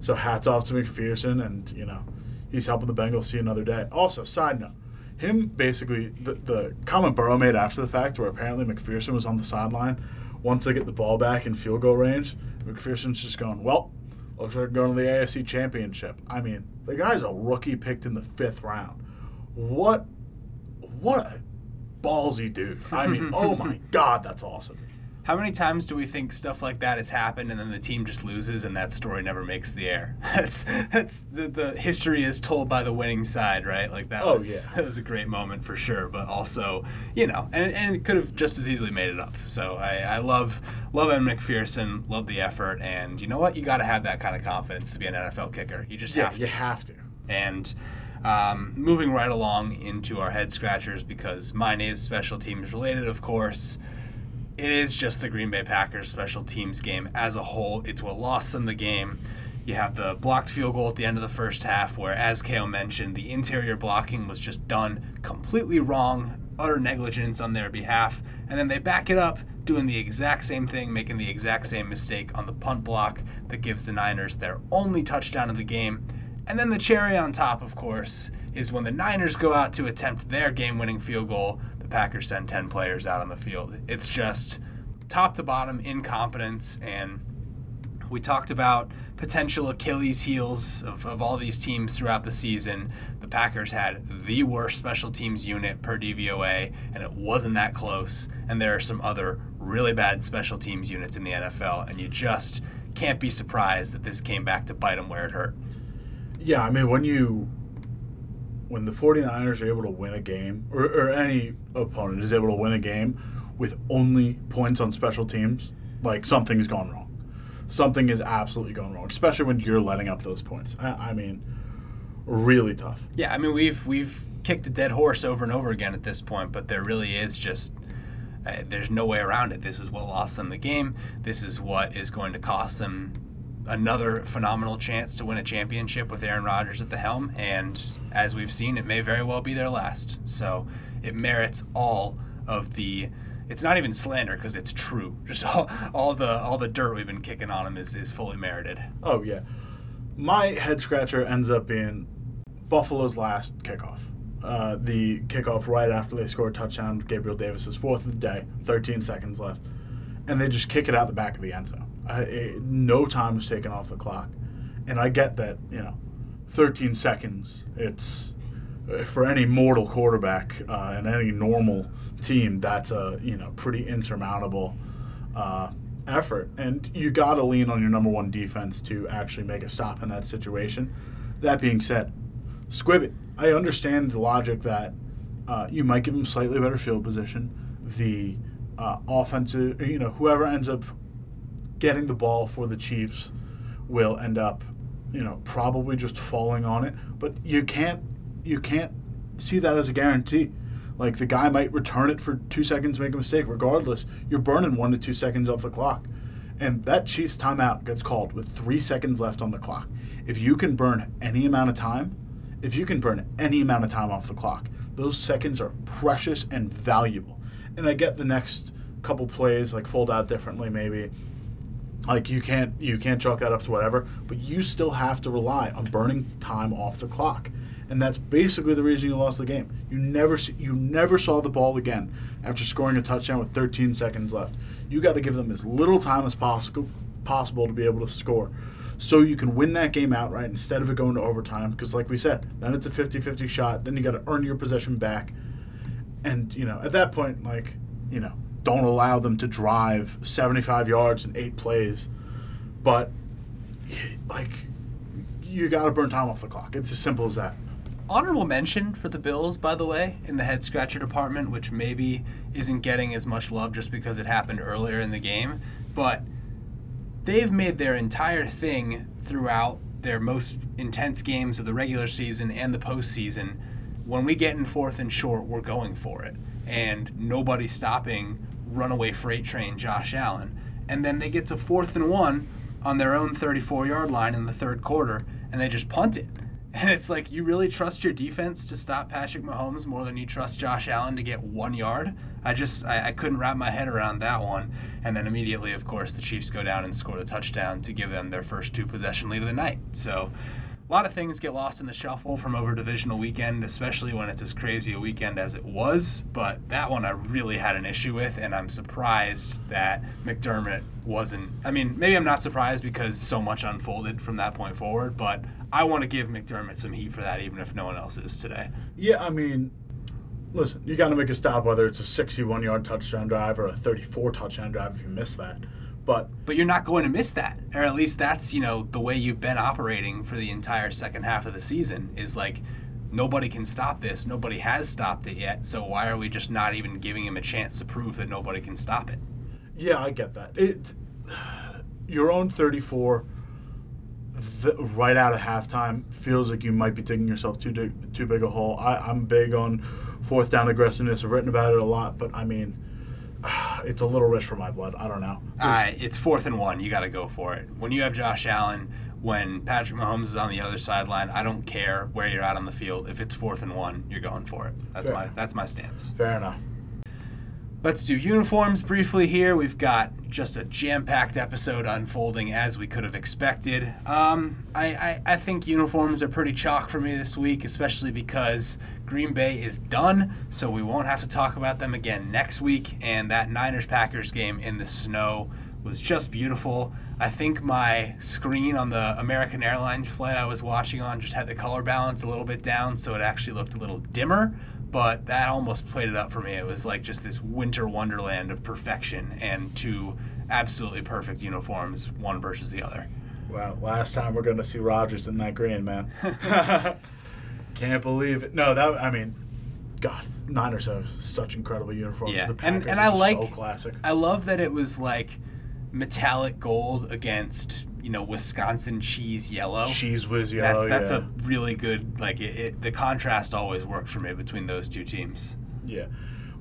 So hats off to McPherson, and you know he's helping the Bengals see another day. Also, side note, him basically the, the comment Burrow made after the fact, where apparently McPherson was on the sideline. Once they get the ball back in field goal range, McPherson's just going, well, looks like going to the AFC Championship. I mean, the guy's a rookie picked in the fifth round. What, what a ballsy dude. I mean, oh my God, that's awesome. How many times do we think stuff like that has happened and then the team just loses and that story never makes the air? That's that's the, the history is told by the winning side, right? Like that Oh, was yeah. that was a great moment for sure, but also you know, and, and it could have just as easily made it up. So I, I love love M McPherson, love the effort, and you know what? You got to have that kind of confidence to be an NFL kicker. You just Yeah, have to. you have to. And um, moving right along into our head scratchers because mine is special teams related, of course. It is just the Green Bay Packers special teams game as a whole. It's what lost them the game. You have the blocked field goal at the end of the first half, where, as Cale mentioned, the interior blocking was just done completely wrong, utter negligence on their behalf. And then they back it up, doing the exact same thing, making the exact same mistake on the punt block that gives the Niners their only touchdown of the game. And then the cherry on top, of course, is when the Niners go out to attempt their game winning field goal, the Packers send 10 players out on the field. It's just top to bottom incompetence. And we talked about potential Achilles heels of, of all these teams throughout the season. The Packers had the worst special teams unit per DVOA, and it wasn't that close. And there are some other really bad special teams units in the NFL, and you just can't be surprised that this came back to bite them where it hurt. Yeah, I mean, when you when the 49ers are able to win a game, or, or any opponent is able to win a game with only points on special teams, like something's gone wrong. Something is absolutely gone wrong, especially when you're letting up those points. I, I mean, really tough. Yeah, I mean we've we've kicked a dead horse over and over again at this point, but there really is just uh, there's no way around it. This is what lost them the game. This is what is going to cost them another phenomenal chance to win a championship with Aaron Rodgers at the helm. And as we've seen, it may very well be their last. So it merits all of the. It's not even slander because it's true. Just all, all the all the dirt we've been kicking on him is, is fully merited. Oh yeah, my head scratcher ends up being Buffalo's last kickoff. Uh, the kickoff right after they score a touchdown, Gabriel Davis's fourth of the day, 13 seconds left, and they just kick it out the back of the end zone. I, no time was taken off the clock, and I get that you know, 13 seconds. It's for any mortal quarterback uh, and any normal team, that's a you know pretty insurmountable uh, effort. And you got to lean on your number one defense to actually make a stop in that situation. That being said, squib it. I understand the logic that uh, you might give them slightly better field position. The uh, offensive, you know, whoever ends up getting the ball for the Chiefs will end up, you know, probably just falling on it. But you can't you can't see that as a guarantee. Like the guy might return it for two seconds, make a mistake. Regardless, you're burning one to two seconds off the clock, and that Chiefs timeout gets called with three seconds left on the clock. If you can burn any amount of time, if you can burn any amount of time off the clock, those seconds are precious and valuable. And I get the next couple plays like fold out differently, maybe like you can't you can't chalk that up to whatever, but you still have to rely on burning time off the clock, and that's basically the reason you lost the game. You never you never saw the ball again after scoring a touchdown with 13 seconds left. You got to give them as little time as possible possible to be able to score. So you can win that game outright instead of it going to overtime. Because, like we said, then it's a 50 50 shot. Then you got to earn your possession back. And, you know, at that point, like, you know, don't allow them to drive 75 yards in eight plays. But, like, you got to burn time off the clock. It's as simple as that. Honorable mention for the Bills, by the way, in the head scratcher department, which maybe isn't getting as much love just because it happened earlier in the game. But they've made their entire thing throughout their most intense games of the regular season and the postseason. When we get in fourth and short, we're going for it. And nobody's stopping runaway freight train Josh Allen. And then they get to fourth and one on their own 34 yard line in the third quarter, and they just punt it. And it's like, you really trust your defense to stop Patrick Mahomes more than you trust Josh Allen to get one yard? I just, I, I couldn't wrap my head around that one. And then immediately, of course, the Chiefs go down and score the touchdown to give them their first two possession lead of the night. So, a lot of things get lost in the shuffle from over divisional weekend, especially when it's as crazy a weekend as it was. But that one I really had an issue with, and I'm surprised that McDermott wasn't. I mean, maybe I'm not surprised because so much unfolded from that point forward, but I want to give McDermott some heat for that, even if no one else is today. Yeah, I mean, listen, you got to make a stop whether it's a 61 yard touchdown drive or a 34 touchdown drive if you miss that. But but you're not going to miss that, or at least that's you know the way you've been operating for the entire second half of the season. Is like nobody can stop this. Nobody has stopped it yet. So why are we just not even giving him a chance to prove that nobody can stop it? Yeah, I get that. It your own 34 right out of halftime feels like you might be digging yourself too big, too big a hole. I, I'm big on fourth down aggressiveness. I've written about it a lot, but I mean it's a little rich for my blood. I don't know. Uh, it's fourth and one. You got to go for it. When you have Josh Allen, when Patrick Mahomes is on the other sideline, I don't care where you're at on the field. If it's fourth and one, you're going for it. That's Fair. my that's my stance. Fair enough. Let's do uniforms briefly here. We've got just a jam-packed episode unfolding as we could have expected. Um, I, I, I think uniforms are pretty chalk for me this week, especially because Green Bay is done, so we won't have to talk about them again next week. And that Niners-Packers game in the snow was just beautiful. I think my screen on the American Airlines flight I was watching on just had the color balance a little bit down, so it actually looked a little dimmer but that almost played it up for me. It was like just this winter wonderland of perfection and two absolutely perfect uniforms, one versus the other. Well, last time we're going to see Rodgers in that green, man. Can't believe it. No, that I mean, God, Niners have such incredible uniforms. Yeah, and and I like so classic. I love that it was like metallic gold against you know Wisconsin cheese yellow. Cheez Whiz yellow. That's, that's yeah. a really good like it, it, The contrast always works for me between those two teams. Yeah,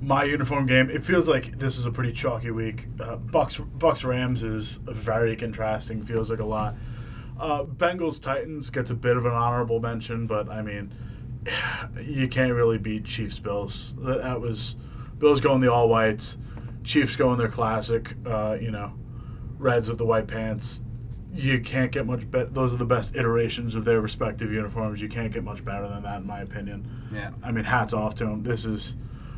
my uniform game. It feels like this is a pretty chalky week. Uh, Bucs Bucs Rams is very contrasting. Feels like a lot. Uh, Bengals Titans gets a bit of an honorable mention, but I mean, you can't really beat Chiefs Bills. That, that was Bills going the all whites, Chiefs going their classic. Uh, you know, Reds with the white pants you can't get much better. Those are the best iterations of their respective uniforms. You can't get much better than that, in my opinion. Yeah. I mean, hats off to them. This is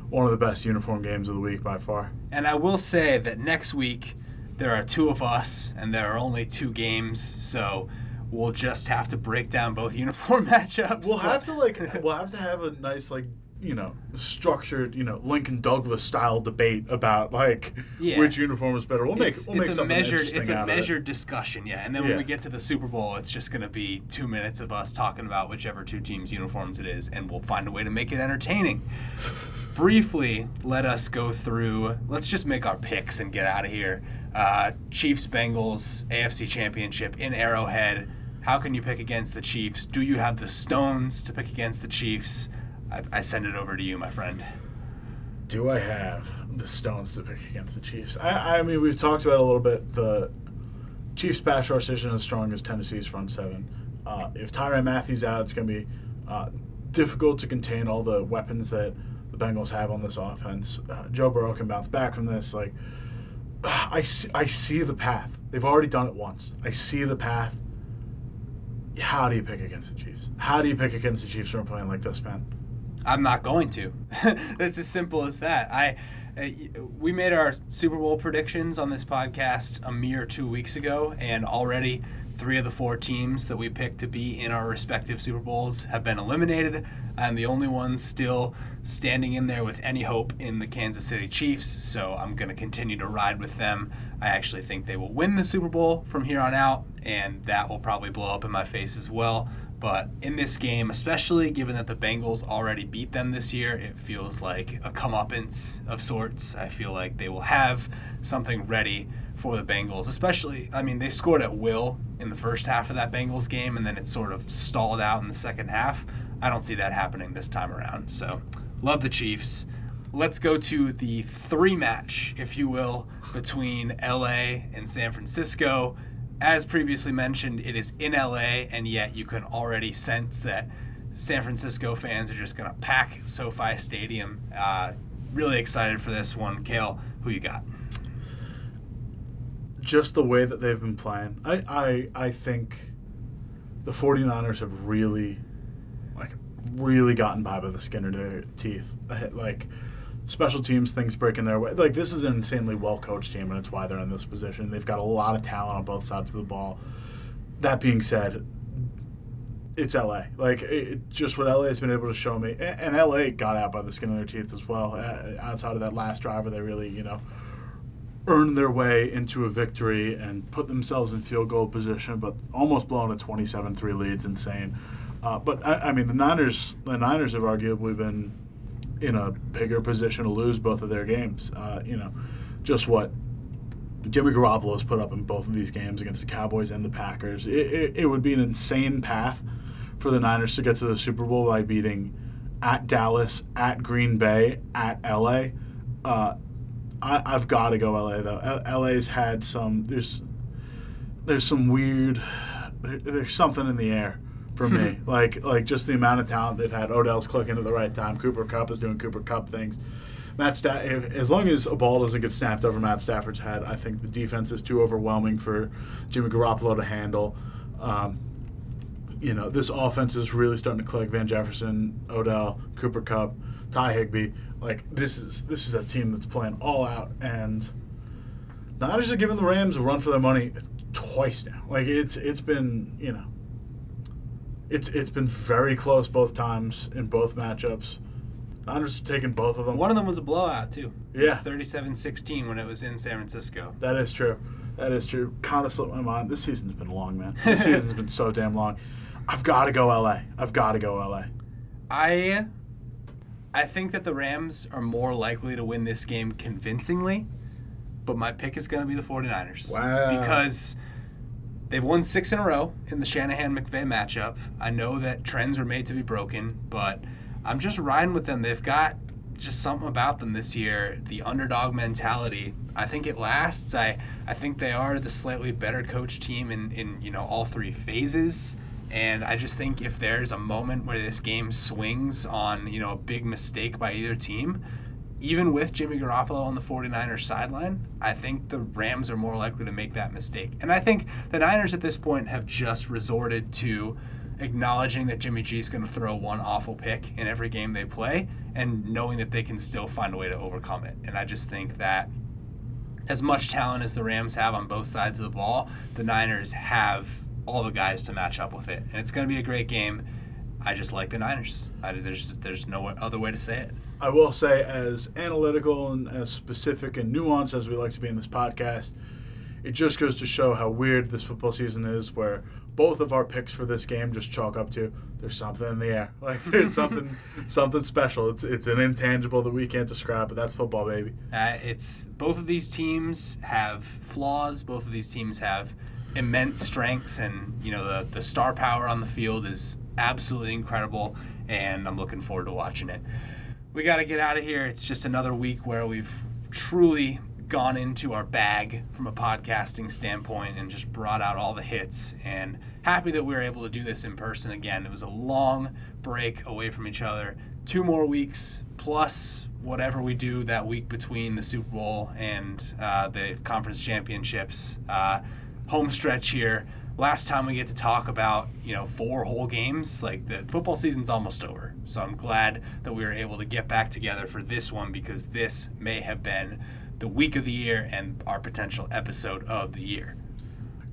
one of the best uniform games of the week by far. And I will say that next week there are two of us, and there are only two games, so we'll just have to break down both uniform matchups. We'll have to like we'll have to have a nice like you know, structured, you know, Lincoln Douglas style debate about like Yeah. which uniform is better. We'll make it's, we'll it's make a something measured interesting it's a of it. measured discussion, yeah. And then Yeah. when we get to the Super Bowl, it's just going to be two minutes of us talking about whichever two teams' uniforms it is, and we'll find a way to make it entertaining. Briefly, let us go through. Let's just make our picks and get out of here. Uh, Chiefs Bengals AFC Championship in Arrowhead. How can you pick against the Chiefs? Do you have the stones to pick against the Chiefs? I, I send it over to you, my friend. Do I have the stones to pick against the Chiefs? I, I mean, we've talked about a little bit. The Chiefs' pass rush isn't as strong as Tennessee's front seven. Uh, if Tyrann Mathieu's out, it's going to be uh, difficult to contain all the weapons that the Bengals have on this offense. Uh, Joe Burrow can bounce back from this. Like, I see, I see the path. They've already done it once. I see the path. How do you pick against the Chiefs? How do you pick against the Chiefs when playing like this, man? I'm not going to. it's as simple as that. I we made our Super Bowl predictions on this podcast a mere two weeks ago, and already three of the four teams that we picked to be in our respective Super Bowls have been eliminated. I'm the only one still standing in there with any hope in the Kansas City Chiefs, so I'm going to continue to ride with them. I actually think they will win the Super Bowl from here on out, and that will probably blow up in my face as well. But in this game, especially given that the Bengals already beat them this year, it feels like a comeuppance of sorts. I feel like they will have something ready for the Bengals, especially, I mean, they scored at will in the first half of that Bengals game, and then it sort of stalled out in the second half. I don't see that happening this time around. So, love the Chiefs. Let's go to the three match, if you will, between LA and San Francisco as previously mentioned, it is in LA, and yet you can already sense that San Francisco fans are just going to pack SoFi Stadium. Uh, really excited for this one. Cale, who you got? just the way that they've been playing. I, I I think the 49ers have really like really gotten by by the skin of their teeth. Like special teams things breaking their way. Like this is an insanely well coached team and it's why they're in this position. They've got a lot of talent on both sides of the ball. That being said, it's LA. Like it, just what LA has been able to show me, and, and LA got out by the skin of their teeth as well. Uh, outside of that last driver, they really, you know, earned their way into a victory and put themselves in field goal position, but almost blowing a 27-3 lead's insane. Uh, but I, I mean, the Niners, the Niners have arguably been in a bigger position to lose both of their games. Uh, you know, just what Jimmy Garoppolo has put up in both of these games against the Cowboys and the Packers. It, it, it would be an insane path for the Niners to get to the Super Bowl by beating at Dallas, at Green Bay, at LA. Uh, I, I've got to go LA though. L- LA's had some. There's there's some weird. There, there's something in the air for me. like like just the amount of talent they've had. Odell's clicking at the right time. Cooper Kupp is doing Cooper Kupp things. Matt Sta- as long as a ball doesn't get snapped over Matt Stafford's head, I think the defense is too overwhelming for Jimmy Garoppolo to handle. Um, you know, this offense is really starting to click. Van Jefferson, Odell, Cooper Kupp, Ty Higbee. Like this is this is a team that's playing all out, and the Niners are giving the Rams a run for their money twice now. Like it's it's been you know, it's it's been very close both times in both matchups. Niners taking both of them. One of them was a blowout, too. It Yeah. was 37-16 when it was in San Francisco. That is true. That is true. Kind of slipped my mind. This season's been long, man. This season's been so damn long. I've got to go LA. I've got to go LA. I I think that the Rams are more likely to win this game convincingly, but my pick is going to be the 49ers. Wow. Because they've won 6 in a row in the Shanahan McVay matchup. I know that trends are made to be broken, but I'm just riding with them. They've got just something about them this year, the underdog mentality. I think it lasts. I I think they are the slightly better coach team in in, you know, all three phases. And I just think if there's a moment where this game swings on, you know, a big mistake by either team, even with Jimmy Garoppolo on the 49ers sideline, I think the Rams are more likely to make that mistake. And I think the Niners at this point have just resorted to acknowledging that Jimmy G is going to throw one awful pick in every game they play and knowing that they can still find a way to overcome it. And I just think that as much talent as the Rams have on both sides of the ball, the Niners have all the guys to match up with it. And it's going to be a great game. I just like the Niners. I, there's there's no other way to say it. I will say, as analytical and as specific and nuanced as we like to be in this podcast, it just goes to show how weird this football season is, where both of our picks for this game just chalk up to there's something in the air. Like there's something something special. It's it's an intangible that we can't describe, but that's football, baby. Uh, it's both of these teams have flaws. Both of these teams have immense strengths, and you know the the star power on the field is absolutely incredible. And I'm looking forward to watching it. We got to get out of here. It's just another week where we've truly gone into our bag from a podcasting standpoint and just brought out all the hits and happy that we were able to do this in person again. It was a long break away from each other. Two more weeks plus whatever we do that week between the Super Bowl and uh, the conference championships. Uh, home stretch here. Last time we get to talk about you know four whole games. Like the football season's almost over, so I'm glad that we were able to get back together for this one because this may have been the week of the year and our potential episode of the year.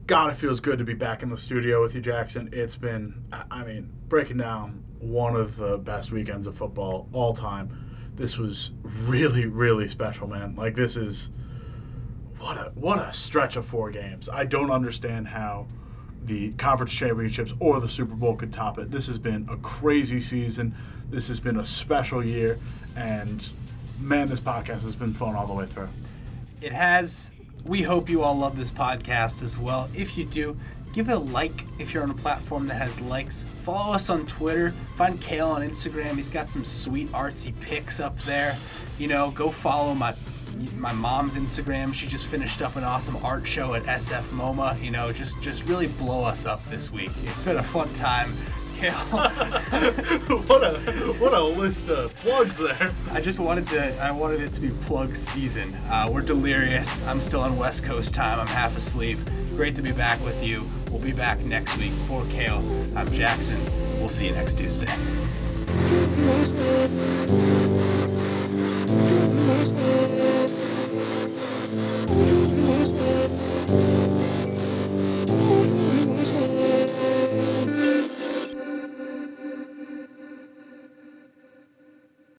God, it feels good to be back in the studio with you, Jackson. It's been, I mean, breaking down one of the best weekends of football all time. This was really, really special, man. Like this is what a what a stretch of four games. I don't understand how the conference championships or the Super Bowl could top it. This has been a crazy season. This has been a special year, and man, this podcast has been fun all the way through. It has. We hope you all love this podcast as well. If you do, give it a like if you're on a platform that has likes. Follow us on Twitter. Find Cale on Instagram. He's got some sweet artsy pics up there. You know, go follow my my mom's Instagram. She just finished up an awesome art show at SF MoMA. You know, just just really blow us up this week. It's been a fun time. what a what a list of plugs there. I just wanted to I wanted it to be plug season. Uh, we're delirious. I'm still on West Coast time. I'm half asleep. Great to be back with you. We'll be back next week for Cale. I'm Jackson. We'll see you next Tuesday promises.